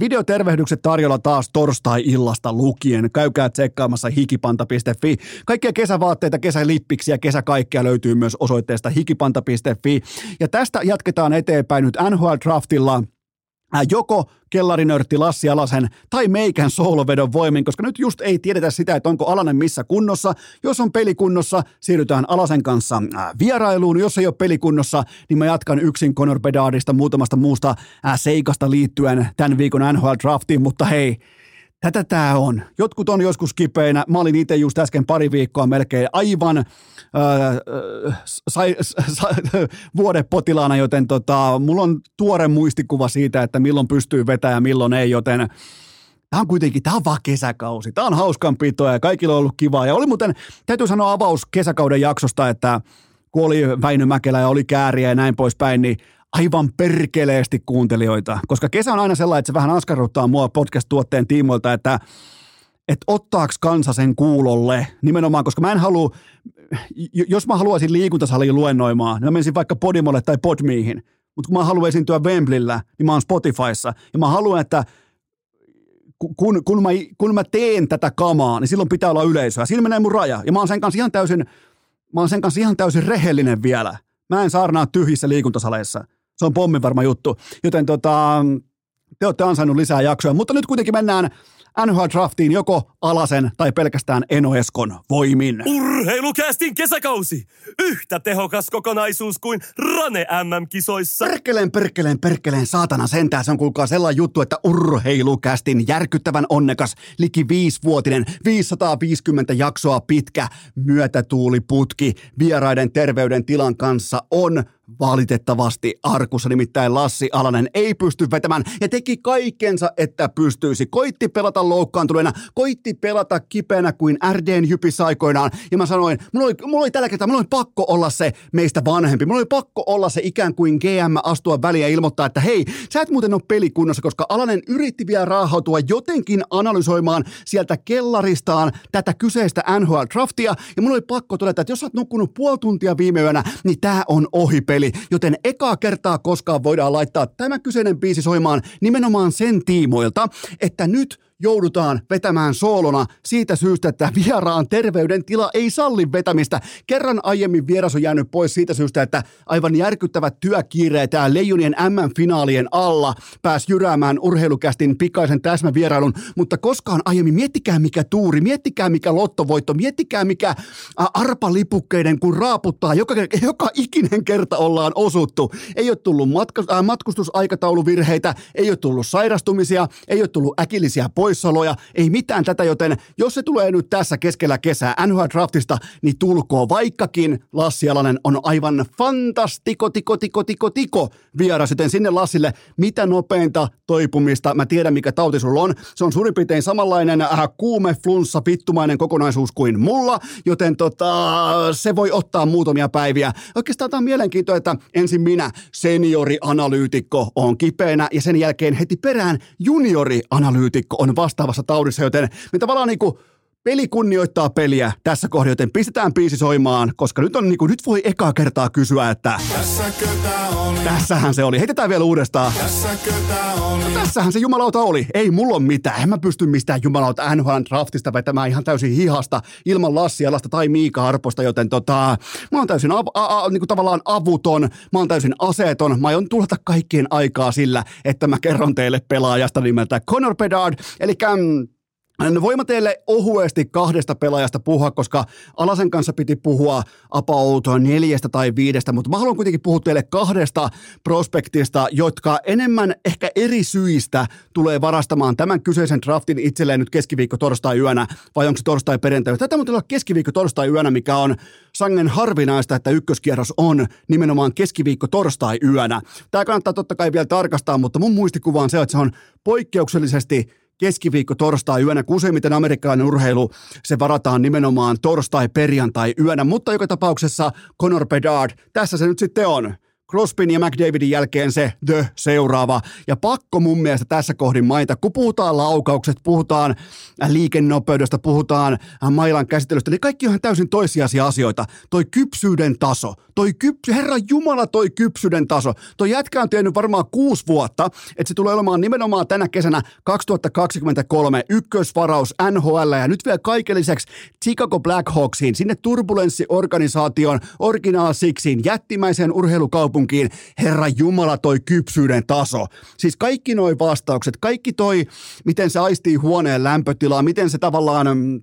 videotervehdykset tarjolla taas torstai-illasta lukien. Käykää tsekkaamassa hikipanta.fi. Kaikkia kesävaatteita, kesälippiksi ja kesäkaikkia löytyy myös osoitteesta hikipanta.fi. Ja tästä jatketaan eteenpäin nyt NHL Draft draftilla äh, joko kellarinörtti Lassi Alasen tai meikän soolovedon voimin, koska nyt just ei tiedetä sitä, että onko Alanen missä kunnossa. Jos on pelikunnossa, siirrytään Alasen kanssa vierailuun. Jos ei ole pelikunnossa, niin mä jatkan yksin Conor Bedardista muutamasta muusta seikasta liittyen tämän viikon NHL Draftiin, mutta hei, Tätä tämä on. Jotkut on joskus kipeinä. Mä olin itse just äsken pari viikkoa melkein aivan äh, sai, sai, vuodepotilaana, joten tota, mulla on tuore muistikuva siitä, että milloin pystyy vetämään ja milloin ei, joten Tämä on kuitenkin, tämä on vaan kesäkausi. Tämä on hauskanpitoa ja kaikilla on ollut kivaa. Ja oli muuten, täytyy sanoa avaus kesäkauden jaksosta, että kun oli Väinö Mäkelä ja oli Kääriä ja näin poispäin, niin aivan perkeleesti kuuntelijoita, koska kesä on aina sellainen, että se vähän askarruttaa mua podcast-tuotteen tiimoilta, että että ottaako kansa sen kuulolle nimenomaan, koska mä en halua, jos mä haluaisin liikuntasaliin luennoimaan, niin mä menisin vaikka Podimolle tai Podmiihin, mutta kun mä haluan esiintyä Wembleyllä, niin mä oon Spotifyssa, ja mä haluan, että kun, kun, mä, kun mä teen tätä kamaa, niin silloin pitää olla yleisöä. Siinä menee mun raja, ja mä oon sen kanssa ihan täysin, mä oon sen kanssa ihan täysin rehellinen vielä. Mä en saarnaa tyhjissä liikuntasaleissa. Se on pommin varma juttu. Joten tota, te olette ansainnut lisää jaksoja, mutta nyt kuitenkin mennään NHL Draftiin joko Alasen tai pelkästään Enoeskon voimin. Urheilukästin kesäkausi! Yhtä tehokas kokonaisuus kuin Rane MM-kisoissa. Perkeleen, perkeleen, perkeleen, saatana sentään. Se on kuulkaa sellainen juttu, että urheilukästin järkyttävän onnekas, liki viisivuotinen, 550 jaksoa pitkä myötätuuliputki vieraiden terveydentilan kanssa on valitettavasti arkussa, nimittäin Lassi Alanen ei pysty vetämään. Ja teki kaikkensa, että pystyisi. Koitti pelata loukkaantuneena, koitti pelata kipeänä kuin RDn jypissä aikoinaan. Ja mä sanoin, mulla oli, mulla oli tällä kertaa, mulla oli pakko olla se meistä vanhempi, mulla oli pakko olla se ikään kuin GM astua väliin ja ilmoittaa, että hei, sä et muuten ole pelikunnossa, koska Alanen yritti vielä raahautua jotenkin analysoimaan sieltä kellaristaan tätä kyseistä NHL-draftia ja mulla oli pakko todeta, että jos sä oot nukkunut puoli tuntia viime yönä, niin tää on ohipeli, joten ekaa kertaa koskaan voidaan laittaa tämä kyseinen biisi soimaan nimenomaan sen tiimoilta, että nyt joudutaan vetämään soolona siitä syystä, että vieraan terveydentila ei salli vetämistä. Kerran aiemmin vieras on jäänyt pois siitä syystä, että aivan järkyttävät työkiireet ja Leijonien MM-finaalien alla pääsi jyräämään urheilukästin pikaisen täsmävierailun, mutta koskaan aiemmin, miettikää mikä tuuri, miettikää mikä lottovoitto, miettikää mikä arpalipukkeiden kun raaputtaa, joka, joka ikinen kerta ollaan osuttu. Ei ole tullut matka, äh, matkustusaikatauluvirheitä, ei ole tullut sairastumisia, ei ole tullut äkillisiä pois poissaoloja, ei mitään tätä, joten jos se tulee nyt tässä keskellä kesää NHL Draftista, niin tulkoo, vaikkakin Lassi Alanen on aivan fantastiko, tiko, tiko, tiko, tiko vieras, joten sinne Lassille mitä nopeinta toipumista, mä tiedän mikä tauti sulla on, se on suurin piirtein samanlainen äh, kuume, flunssa, vittumainen kokonaisuus kuin mulla, joten tota, se voi ottaa muutamia päiviä. Oikeastaan tämä on mielenkiintoista, että ensin minä, seniori-analyytikko, on kipeänä ja sen jälkeen heti perään juniori-analyytikko on vastaavassa taudissa, joten me tavallaan niin kuin peli kunnioittaa peliä tässä kohdassa, joten pistetään biisi soimaan, koska nyt, on, niin kuin, nyt voi ekaa kertaa kysyä, että oli? tässähän se oli. Heitetään vielä uudestaan. oli? No, tässähän se jumalauta oli. Ei mulla ole mitään. En mä pysty mistään jumalauta NHL draftista vetämään ihan täysin hihasta ilman Lassi Alasta tai Miika Arposta, joten tota, mä oon täysin av- a- a- niin kuin tavallaan avuton, mä oon täysin aseeton. Mä aion tuhlata kaikkien aikaa sillä, että mä kerron teille pelaajasta nimeltä Connor Bedard, eli Voima teille ohuesti kahdesta pelaajasta puhua, koska Alasen kanssa piti puhua about neljästä tai viidestä, mutta mä haluan kuitenkin puhua teille kahdesta prospektista, jotka enemmän ehkä eri syistä tulee varastamaan tämän kyseisen draftin itselleen nyt keskiviikko torstai yönä, vai onko se torstai perjantai? Tätä on olla keskiviikko torstai yönä, mikä on sangen harvinaista, että ykköskierros on nimenomaan keskiviikko torstai yönä. Tämä kannattaa totta kai vielä tarkastaa, mutta mun muistikuva on se, että se on poikkeuksellisesti keskiviikko, torstai yönä, kun useimmiten amerikkalainen urheilu, se varataan nimenomaan torstai, perjantai yönä, mutta joka tapauksessa Conor Bedard, tässä se nyt sitten on. Crosbyn ja McDavidin jälkeen se the seuraava. Ja pakko mun mielestä tässä kohdin maita, kun puhutaan laukaukset, puhutaan liikennopeudesta, puhutaan mailan käsittelystä, niin kaikki on täysin toissijaisia asioita. Toi kypsyyden taso, toi kypsy, herra Jumala toi kypsyyden taso. Toi jätkä on tehnyt varmaan kuusi vuotta, että se tulee olemaan nimenomaan tänä kesänä 2023 ykkösvaraus NHL ja nyt vielä kaiken lisäksi Chicago Blackhawksiin, sinne turbulenssiorganisaation Original Sixiin, jättimäiseen urheilukaupunkiin kaupunkiin. Herra Jumala, toi kypsyyden taso. Siis kaikki noi vastaukset, kaikki toi, miten se aistii huoneen lämpötilaa, miten se tavallaan mm,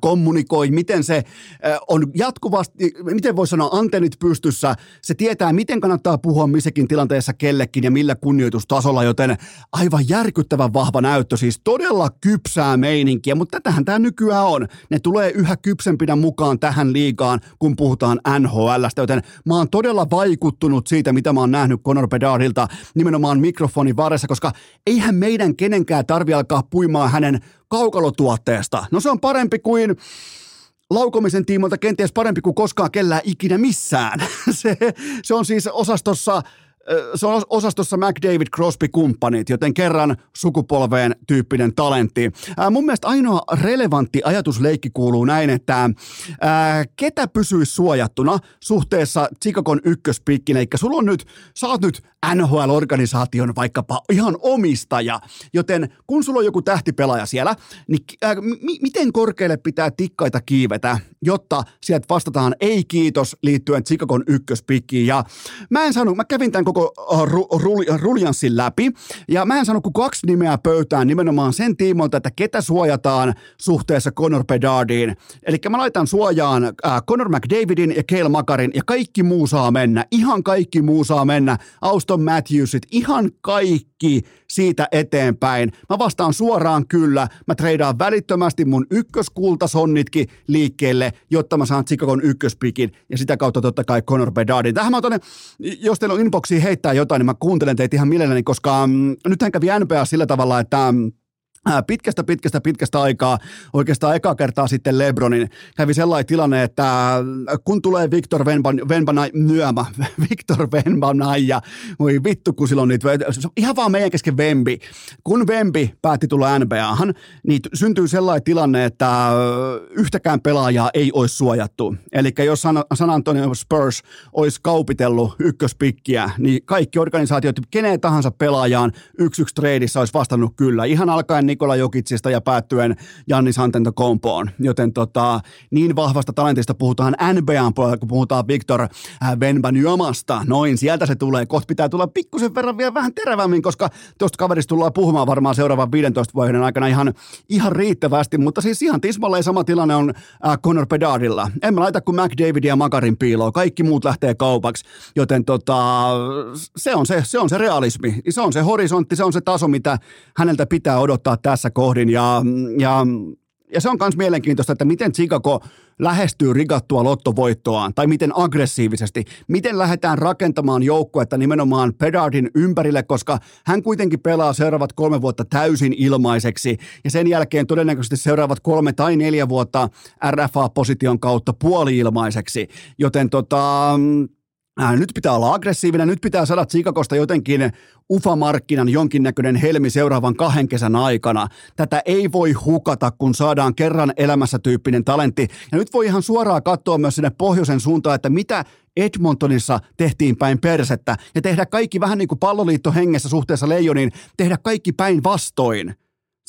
kommunikoi, miten se äh, on jatkuvasti, miten voi sanoa antennit pystyssä, se tietää miten kannattaa puhua missäkin tilanteessa kellekin ja millä kunnioitustasolla, joten aivan järkyttävän vahva näyttö, siis todella kypsää meininkiä, mutta tätähän tämä nykyään on. Ne tulee yhä kypsempinä mukaan tähän liigaan, kun puhutaan NHLstä, joten mä oon todella vaikuttunut siitä, mitä mä oon nähnyt Conor Bedardilta nimenomaan mikrofonin varressa, koska eihän meidän kenenkään tarvi alkaa puimaan hänen kaukalotuotteesta. No se on parempi kuin laukomisen tiimoilta kenties parempi kuin koskaan kellään ikinä missään. se, se on siis osastossa se on osastossa McDavid Crosby-kumppanit, joten kerran sukupolveen tyyppinen talentti. Ää, mun mielestä ainoa relevantti ajatusleikki kuuluu näin, että ää, ketä pysyisi suojattuna suhteessa Chicagon ykköspikkinä, eli sulla on nyt, sä oot nyt NHL-organisaation vaikkapa ihan omistaja, joten kun sulla on joku tähtipelaaja siellä, niin ää, m- miten korkealle pitää tikkaita kiivetä, jotta sieltä vastataan ei kiitos liittyen Chicagon ykköspikkiin, ja mä en sano, mä kävin tämän koko äh, ru, ru, ruljanssin läpi. Ja mä en sano kuin kaksi nimeä pöytään nimenomaan sen tiimoilta, että ketä suojataan suhteessa Conor Bedardiin. Eli mä laitan suojaan äh, Conor McDavidin ja Cale Makarin ja kaikki muu saa mennä. Ihan kaikki muu saa mennä. Auston Matthewsit, ihan kaikki kaikki siitä eteenpäin. Mä vastaan suoraan kyllä. Mä treidaan välittömästi mun ykköskultasonnitkin liikkeelle, jotta mä saan Chicagon ykköspikin ja sitä kautta totta kai Conor Bedardin. Tähän mä otan, jos teillä on inboxiin heittää jotain, niin mä kuuntelen teitä ihan mielelläni, koska mm, nythän kävi NBA sillä tavalla, että mm, pitkästä, pitkästä, pitkästä aikaa, oikeastaan eka kertaa sitten Lebronin, kävi sellainen tilanne, että kun tulee Victor Venbanai, nyömä, Victor Venbanai ja voi vittu, kun silloin niitä, ihan vaan meidän kesken Vembi. Kun Vembi päätti tulla NBAhan, niin syntyy sellainen tilanne, että yhtäkään pelaajaa ei olisi suojattu. Eli jos San Antonio Spurs olisi kaupitellut ykköspikkiä, niin kaikki organisaatiot, keneen tahansa pelaajaan yksi yksi treidissä olisi vastannut kyllä. Ihan alkaen Nikola Jokitsista ja päättyen Jannis Kompoon. Joten tota, niin vahvasta talentista puhutaan NBAn puolella, kun puhutaan Victor Venbanyomasta. Äh, Noin, sieltä se tulee. Kohta pitää tulla pikkusen verran vielä vähän terävämmin, koska tuosta kaverista tullaan puhumaan varmaan seuraavan 15 vuoden aikana ihan, ihan riittävästi. Mutta siis ihan tismalleen sama tilanne on äh, Conor Bedardilla. En mä laita kuin McDavid ja Makarin piiloon. Kaikki muut lähtee kaupaksi. Joten tota, se, on se, se on se realismi. Se on se horisontti, se on se taso, mitä häneltä pitää odottaa tässä kohdin. Ja, ja, ja se on myös mielenkiintoista, että miten Chicago lähestyy rigattua lottovoittoaan, tai miten aggressiivisesti, miten lähdetään rakentamaan joukkuetta nimenomaan Pedardin ympärille, koska hän kuitenkin pelaa seuraavat kolme vuotta täysin ilmaiseksi, ja sen jälkeen todennäköisesti seuraavat kolme tai neljä vuotta RFA-position kautta puoli-ilmaiseksi, joten tota, Äh, nyt pitää olla aggressiivinen, nyt pitää saada Chicagosta jotenkin ufamarkkinan jonkinnäköinen helmi seuraavan kahden kesän aikana. Tätä ei voi hukata, kun saadaan kerran elämässä tyyppinen talentti. Ja nyt voi ihan suoraan katsoa myös sinne pohjoisen suuntaan, että mitä Edmontonissa tehtiin päin persettä ja tehdä kaikki vähän niin kuin palloliitto hengessä suhteessa leijoniin, tehdä kaikki päin vastoin.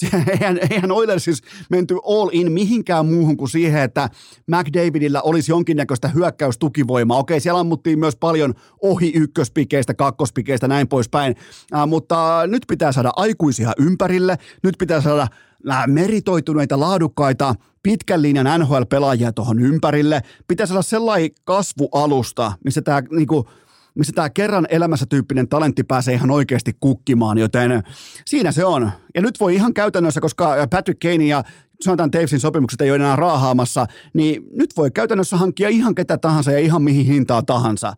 Eihän, eihän Oilersissa menty all in mihinkään muuhun kuin siihen, että McDavidillä olisi jonkinnäköistä hyökkäystukivoimaa. Okei, siellä ammuttiin myös paljon ohi ykköspikeistä, kakkospikeistä, näin poispäin. Äh, mutta nyt pitää saada aikuisia ympärille, nyt pitää saada meritoituneita, laadukkaita, pitkän linjan NHL-pelaajia tuohon ympärille. Pitäisi olla sellainen kasvualusta, missä tämä niinku, missä tämä kerran elämässä tyyppinen talentti pääsee ihan oikeasti kukkimaan, joten siinä se on. Ja nyt voi ihan käytännössä, koska Patrick Kane ja sanotaan Davesin sopimukset ei ole enää raahaamassa, niin nyt voi käytännössä hankkia ihan ketä tahansa ja ihan mihin hintaa tahansa.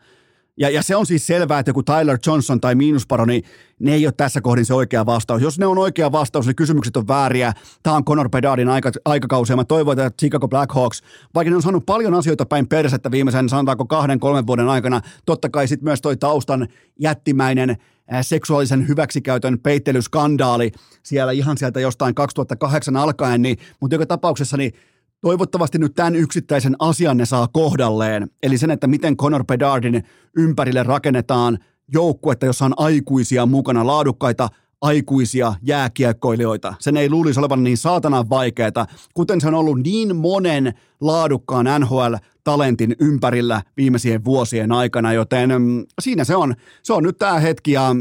Ja, ja se on siis selvää, että joku Tyler Johnson tai miinusparoni, niin ne ei ole tässä kohdin se oikea vastaus. Jos ne on oikea vastaus, niin kysymykset on vääriä. Tämä on Conor Bedardin aika, aikakausi ja mä toivon, että Chicago Blackhawks, vaikka ne on saanut paljon asioita päin persettä viimeisen, sanotaanko kahden, kolmen vuoden aikana, totta kai sitten myös toi taustan jättimäinen seksuaalisen hyväksikäytön peittelyskandaali siellä ihan sieltä jostain 2008 alkaen, niin, mutta joka tapauksessa niin Toivottavasti nyt tämän yksittäisen asian ne saa kohdalleen, eli sen, että miten Conor Bedardin ympärille rakennetaan joukkuetta, jossa on aikuisia mukana, laadukkaita aikuisia jääkiekkoilijoita. Sen ei luulisi olevan niin saatanan vaikeaa, kuten se on ollut niin monen laadukkaan NHL-talentin ympärillä viimeisien vuosien aikana, joten mm, siinä se on. Se on nyt tämä hetki ja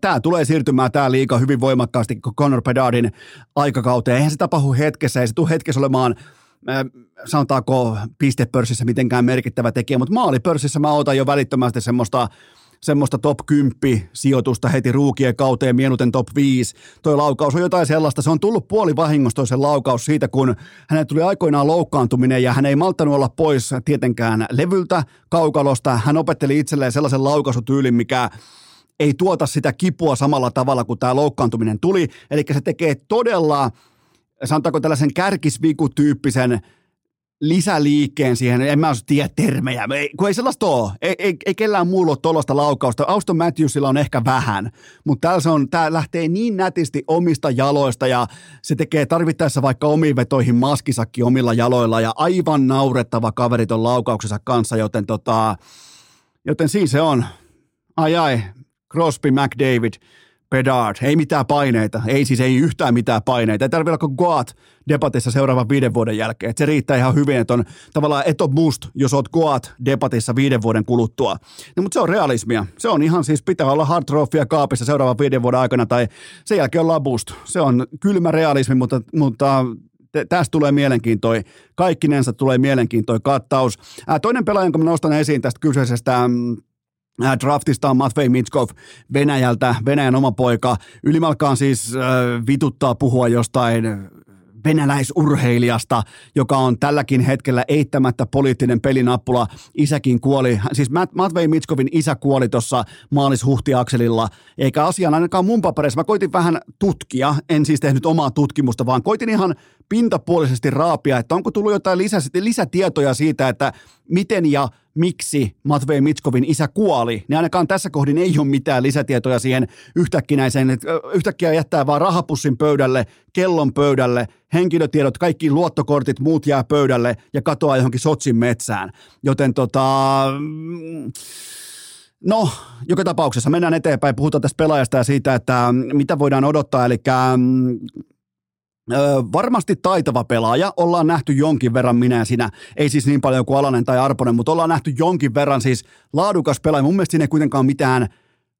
tämä tulee siirtymään tämä liika hyvin voimakkaasti Conor Bedardin aikakauteen. Eihän se tapahdu hetkessä, ei se tule hetkessä olemaan sanotaanko pistepörssissä mitenkään merkittävä tekijä, mutta maalipörssissä mä otan jo välittömästi semmoista semmoista top 10 sijoitusta heti ruukien kauteen, mieluiten top 5. Toi laukaus on jotain sellaista, se on tullut puoli vahingosta se laukaus siitä, kun hänen tuli aikoinaan loukkaantuminen ja hän ei malttanut olla pois tietenkään levyltä, kaukalosta. Hän opetteli itselleen sellaisen laukaisutyylin, mikä ei tuota sitä kipua samalla tavalla kuin tämä loukkaantuminen tuli. Eli se tekee todella, sanotaanko tällaisen kärkisvikutyyppisen lisäliikkeen siihen, en mä tiedä termejä, ei, kun ei sellaista ole, ei, ei, ei kellään muulla ole tuollaista laukausta, Auston Matthewsilla on ehkä vähän, mutta täällä se on, tää lähtee niin nätisti omista jaloista ja se tekee tarvittaessa vaikka omiin vetoihin maskisakki omilla jaloilla ja aivan naurettava kaveri ton laukauksensa kanssa, joten tota, joten siinä se on. Ai ai, Crosby, McDavid, Bedard, ei mitään paineita, ei siis ei yhtään mitään paineita. Ei tarvitse olla Goat debatissa seuraavan viiden vuoden jälkeen. Et se riittää ihan hyvin, että on tavallaan eto must, jos oot Goat debatissa viiden vuoden kuluttua. No, mutta se on realismia. Se on ihan siis, pitää olla hard kaapissa seuraavan viiden vuoden aikana tai sen jälkeen ollaan boost. Se on kylmä realismi, mutta, mutta tästä tulee mielenkiintoi. Kaikkinensa tulee mielenkiintoi kattaus. Toinen pelaaja, jonka mä nostan esiin tästä kyseisestä mm, draftista on Matvei Mitskov Venäjältä, Venäjän oma poika. Ylimalkaan siis äh, vituttaa puhua jostain venäläisurheilijasta, joka on tälläkin hetkellä eittämättä poliittinen pelinappula. Isäkin kuoli, siis Matvei Mitskovin isä kuoli tuossa maalis-huhtiakselilla, eikä asian ainakaan mun papereissa. Mä koitin vähän tutkia, en siis tehnyt omaa tutkimusta, vaan koitin ihan pintapuolisesti raapia, että onko tullut jotain lisä, lisätietoja siitä, että miten ja miksi Matvei Mitskovin isä kuoli, niin ainakaan tässä kohdin ei ole mitään lisätietoja siihen yhtäkkinäiseen, että yhtäkkiä jättää vaan rahapussin pöydälle, kellon pöydälle, henkilötiedot, kaikki luottokortit, muut jää pöydälle ja katoaa johonkin Sotsin metsään. Joten tota... No, joka tapauksessa mennään eteenpäin. Puhutaan tästä pelaajasta ja siitä, että mitä voidaan odottaa. Eli Öö, varmasti taitava pelaaja. Ollaan nähty jonkin verran minä sinä. Ei siis niin paljon kuin Alanen tai Arponen, mutta ollaan nähty jonkin verran siis laadukas pelaaja. Mun mielestä siinä ei kuitenkaan mitään –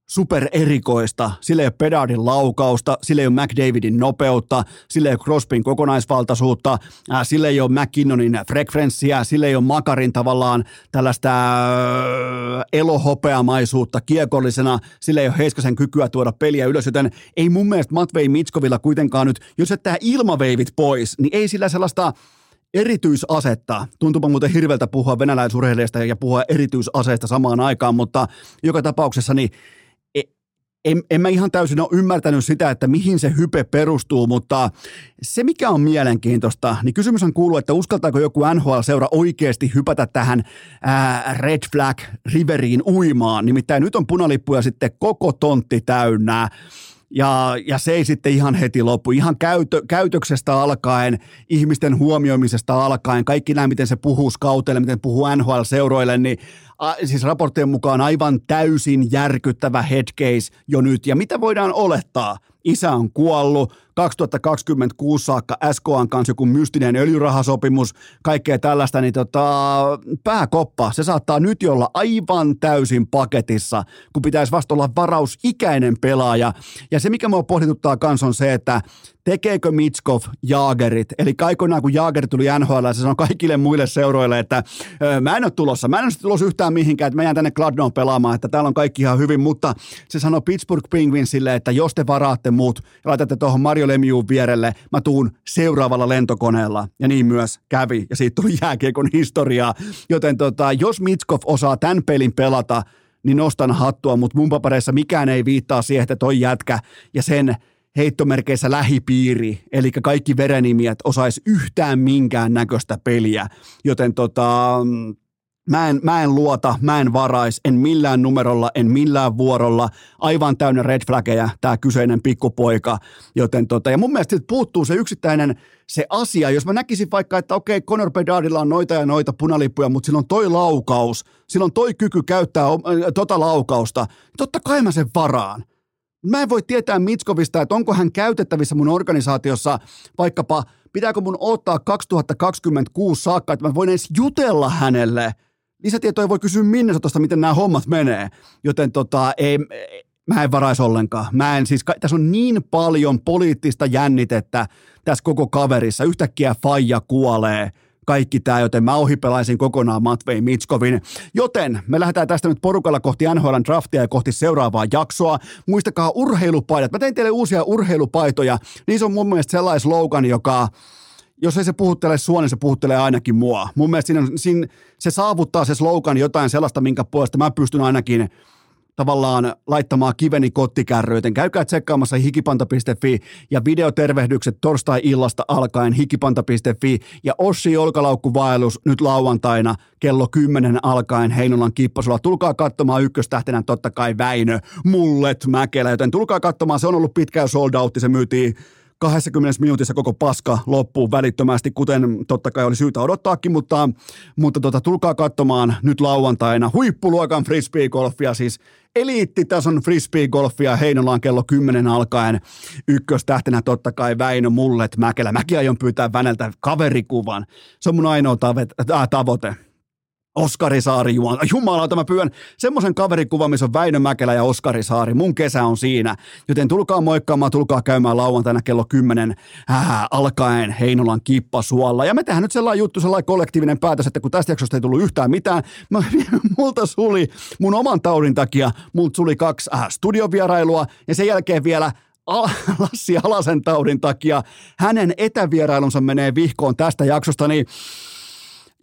super erikoista. Sillä ei ole Pedardin laukausta, sillä ei ole McDavidin nopeutta, sillä ei ole Crosbyn kokonaisvaltaisuutta, äh, sillä ei ole McKinnonin frekvenssiä, sillä ei ole Makarin tavallaan tällaista äh, elohopeamaisuutta kiekollisena, sillä ei ole Heiskasen kykyä tuoda peliä ylös, joten ei mun mielestä Matvei Mitskovilla kuitenkaan nyt, jos jättää ilmaveivit pois, niin ei sillä sellaista erityisasetta. Tuntuupa muuten hirveältä puhua venäläisurheilijasta ja puhua erityisaseesta samaan aikaan, mutta joka tapauksessa niin en, en mä ihan täysin ole ymmärtänyt sitä, että mihin se hype perustuu, mutta se mikä on mielenkiintoista, niin kysymys on kuuluu, että uskaltaako joku NHL-seura oikeasti hypätä tähän ää, Red Flag Riveriin uimaan. Nimittäin nyt on punalippuja sitten koko tontti täynnä. Ja, ja se ei sitten ihan heti loppu. Ihan käytö, käytöksestä alkaen, ihmisten huomioimisesta alkaen, kaikki nämä, miten se puhuu skauteille, miten puhuu NHL-seuroille, niin a, siis raporttien mukaan aivan täysin järkyttävä headcase jo nyt. Ja mitä voidaan olettaa? Isä on kuollut, 2026 saakka SKAn kanssa joku mystinen öljyrahasopimus, kaikkea tällaista, niin tota, pääkoppa, se saattaa nyt olla aivan täysin paketissa, kun pitäisi vasta olla varausikäinen pelaaja. Ja se, mikä mua pohdituttaa kanssa on se, että tekeekö Mitskov Jaagerit, eli aikoinaan kun Jaager tuli NHL, se sanoi kaikille muille seuroille, että mä en ole tulossa, mä en ole tulossa yhtään mihinkään, että mä jään tänne Gladnoon pelaamaan, että täällä on kaikki ihan hyvin, mutta se sanoi Pittsburgh Penguinsille, että jos te varaatte muut ja laitatte tuohon Mario Lemiuun vierelle, mä tuun seuraavalla lentokoneella, ja niin myös kävi, ja siitä tuli jääkiekon historiaa, joten tota, jos Mitskov osaa tämän pelin pelata, niin nostan hattua, mutta mun papereissa mikään ei viittaa siihen, että toi jätkä ja sen heittomerkeissä lähipiiri, eli kaikki verenimiät osais yhtään minkään näköistä peliä, joten tota, Mä en, mä en luota, mä en varais, en millään numerolla, en millään vuorolla. Aivan täynnä red flaggeja tämä kyseinen pikkupoika. Joten tota, ja mun mielestä puuttuu se yksittäinen se asia. Jos mä näkisin vaikka, että okei, Conor Bedardilla on noita ja noita punalippuja, mutta sillä on toi laukaus, sillä on toi kyky käyttää tota laukausta, niin totta kai mä sen varaan. Mä en voi tietää Mitskovista, että onko hän käytettävissä mun organisaatiossa vaikkapa, pitääkö mun ottaa 2026 saakka, että mä voin edes jutella hänelle. Lisätietoja voi kysyä Minnesotasta, miten nämä hommat menee. Joten tota, ei, mä en varaisi ollenkaan. Mä en siis, tässä on niin paljon poliittista jännitettä tässä koko kaverissa. Yhtäkkiä faija kuolee – kaikki tämä, joten mä ohipelaisin kokonaan Matvei Mitskovin. Joten me lähdetään tästä nyt porukalla kohti NHL draftia ja kohti seuraavaa jaksoa. Muistakaa urheilupaidat. Mä tein teille uusia urheilupaitoja. Niissä on mun mielestä sellainen slogan, joka jos ei se puhuttele sua, niin se puhuttelee ainakin mua. Mun mielestä siinä, siinä, se saavuttaa se slogan jotain sellaista, minkä puolesta mä pystyn ainakin – tavallaan laittamaan kiveni kottikärryyn. Käykää tsekkaamassa hikipanta.fi ja videotervehdykset torstai-illasta alkaen hikipanta.fi ja Ossi Olkalaukkuvaellus nyt lauantaina kello 10 alkaen Heinolan kippasulla. Tulkaa katsomaan ykköstähtenä totta kai Väinö, Mullet, Mäkelä, joten tulkaa katsomaan. Se on ollut pitkään sold out, se myytiin 20 minuutissa koko paska loppuu välittömästi, kuten totta kai oli syytä odottaakin, mutta, mutta tota, tulkaa katsomaan nyt lauantaina huippuluokan frisbee-golfia, siis eliittitason frisbee-golfia Heinolaan kello 10 alkaen. Ykköstähtenä totta kai Väinö Mullet Mäkelä. Mäkin aion pyytää Väneltä kaverikuvan. Se on mun ainoa tavoite. Äh. Oskari Saari juon. Jumala, mä pyön semmoisen kaverikuvan, missä on Väinö Mäkelä ja Oskari Saari. Mun kesä on siinä. Joten tulkaa moikkaamaan, tulkaa käymään lauantaina kello 10 ää, alkaen Heinolan kippasuolla. Ja me tehdään nyt sellainen juttu, sellainen kollektiivinen päätös, että kun tästä jaksosta ei tullut yhtään mitään, mä, multa suli mun oman taudin takia, multa suli kaksi äh, studiovierailua ja sen jälkeen vielä Lassi Alasen taudin takia hänen etävierailunsa menee vihkoon tästä jaksosta, niin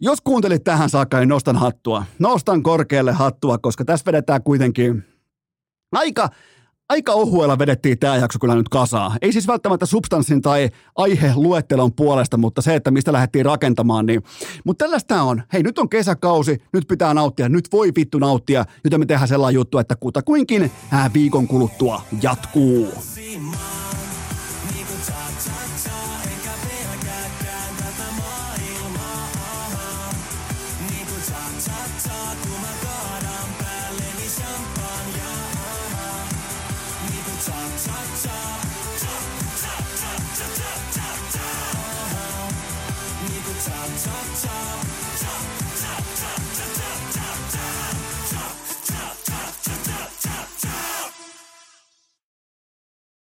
jos kuuntelit tähän saakka, niin nostan hattua. Nostan korkealle hattua, koska tässä vedetään kuitenkin aika, aika ohuella vedettiin tämä jakso kyllä nyt kasaa. Ei siis välttämättä substanssin tai aiheluettelon puolesta, mutta se, että mistä lähdettiin rakentamaan. Niin. Mutta tällaista on. Hei, nyt on kesäkausi, nyt pitää nauttia, nyt voi vittu nauttia, joten me tehdään sellainen juttu, että kutakuinkin viikon kuluttua jatkuu. cha